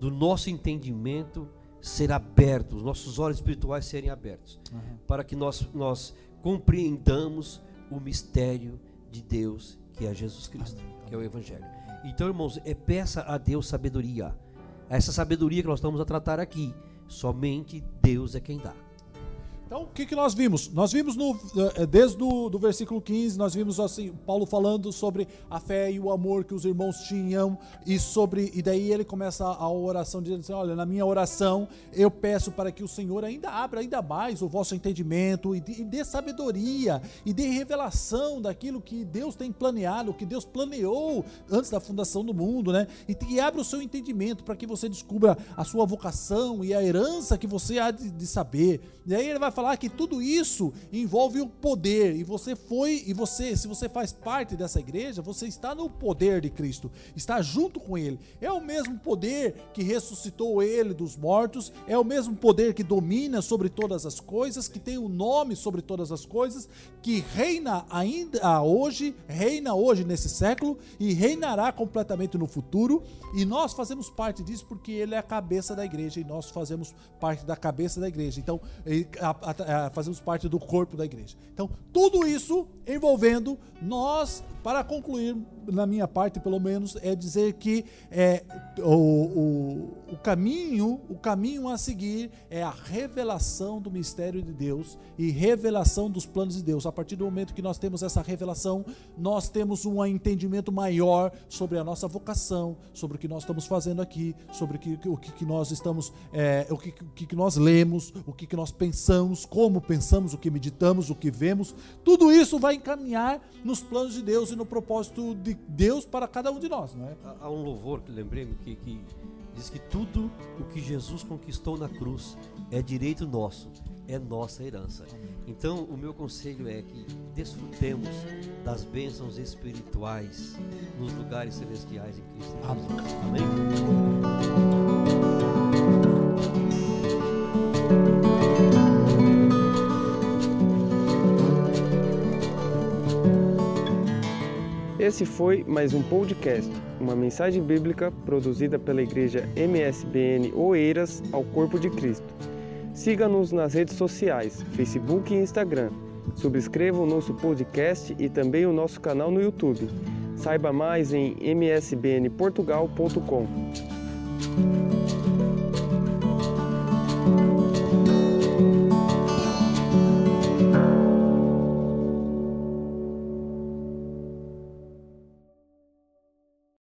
do nosso entendimento ser aberto, os nossos olhos espirituais serem abertos, uhum. para que nós, nós compreendamos o mistério de Deus, que é Jesus Cristo, Amém. que é o Evangelho. Então, irmãos, é peça a Deus sabedoria. Essa sabedoria que nós estamos a tratar aqui, somente Deus é quem dá. Então, o que, que nós vimos? Nós vimos no, eh, desde do, do versículo 15, nós vimos assim, Paulo falando sobre a fé e o amor que os irmãos tinham, e sobre, e daí ele começa a oração dizendo assim: olha, na minha oração eu peço para que o Senhor ainda abra ainda mais o vosso entendimento e dê, e dê sabedoria e dê revelação daquilo que Deus tem planeado, que Deus planeou antes da fundação do mundo, né? E que abra o seu entendimento para que você descubra a sua vocação e a herança que você há de, de saber. E aí ele vai falar que tudo isso envolve o poder e você foi e você, se você faz parte dessa igreja, você está no poder de Cristo, está junto com ele. É o mesmo poder que ressuscitou ele dos mortos, é o mesmo poder que domina sobre todas as coisas, que tem o um nome sobre todas as coisas, que reina ainda hoje, reina hoje nesse século e reinará completamente no futuro, e nós fazemos parte disso porque ele é a cabeça da igreja e nós fazemos parte da cabeça da igreja. Então, a, fazemos parte do corpo da igreja. Então, tudo isso envolvendo nós, para concluir, na minha parte pelo menos, é dizer que é, o, o, o caminho, o caminho a seguir é a revelação do mistério de Deus e revelação dos planos de Deus. A partir do momento que nós temos essa revelação, nós temos um entendimento maior sobre a nossa vocação, sobre o que nós estamos fazendo aqui, sobre o que, o que, nós estamos, é, o, que, o que nós lemos, o que, que nós pensamos, como pensamos, o que meditamos, o que vemos. Tudo isso vai encaminhar nos planos de Deus e no propósito de Deus para cada um de nós, não é? Há um louvor que lembrei que, que diz que tudo o que Jesus conquistou na cruz é direito nosso, é nossa herança. Então, o meu conselho é que desfrutemos das bênçãos espirituais nos lugares celestiais em Cristo Jesus. Amém? Esse foi mais um podcast, uma mensagem bíblica produzida pela igreja MSBN Oeiras ao Corpo de Cristo. Siga-nos nas redes sociais, Facebook e Instagram. Subscreva o nosso podcast e também o nosso canal no YouTube. Saiba mais em msbnportugal.com.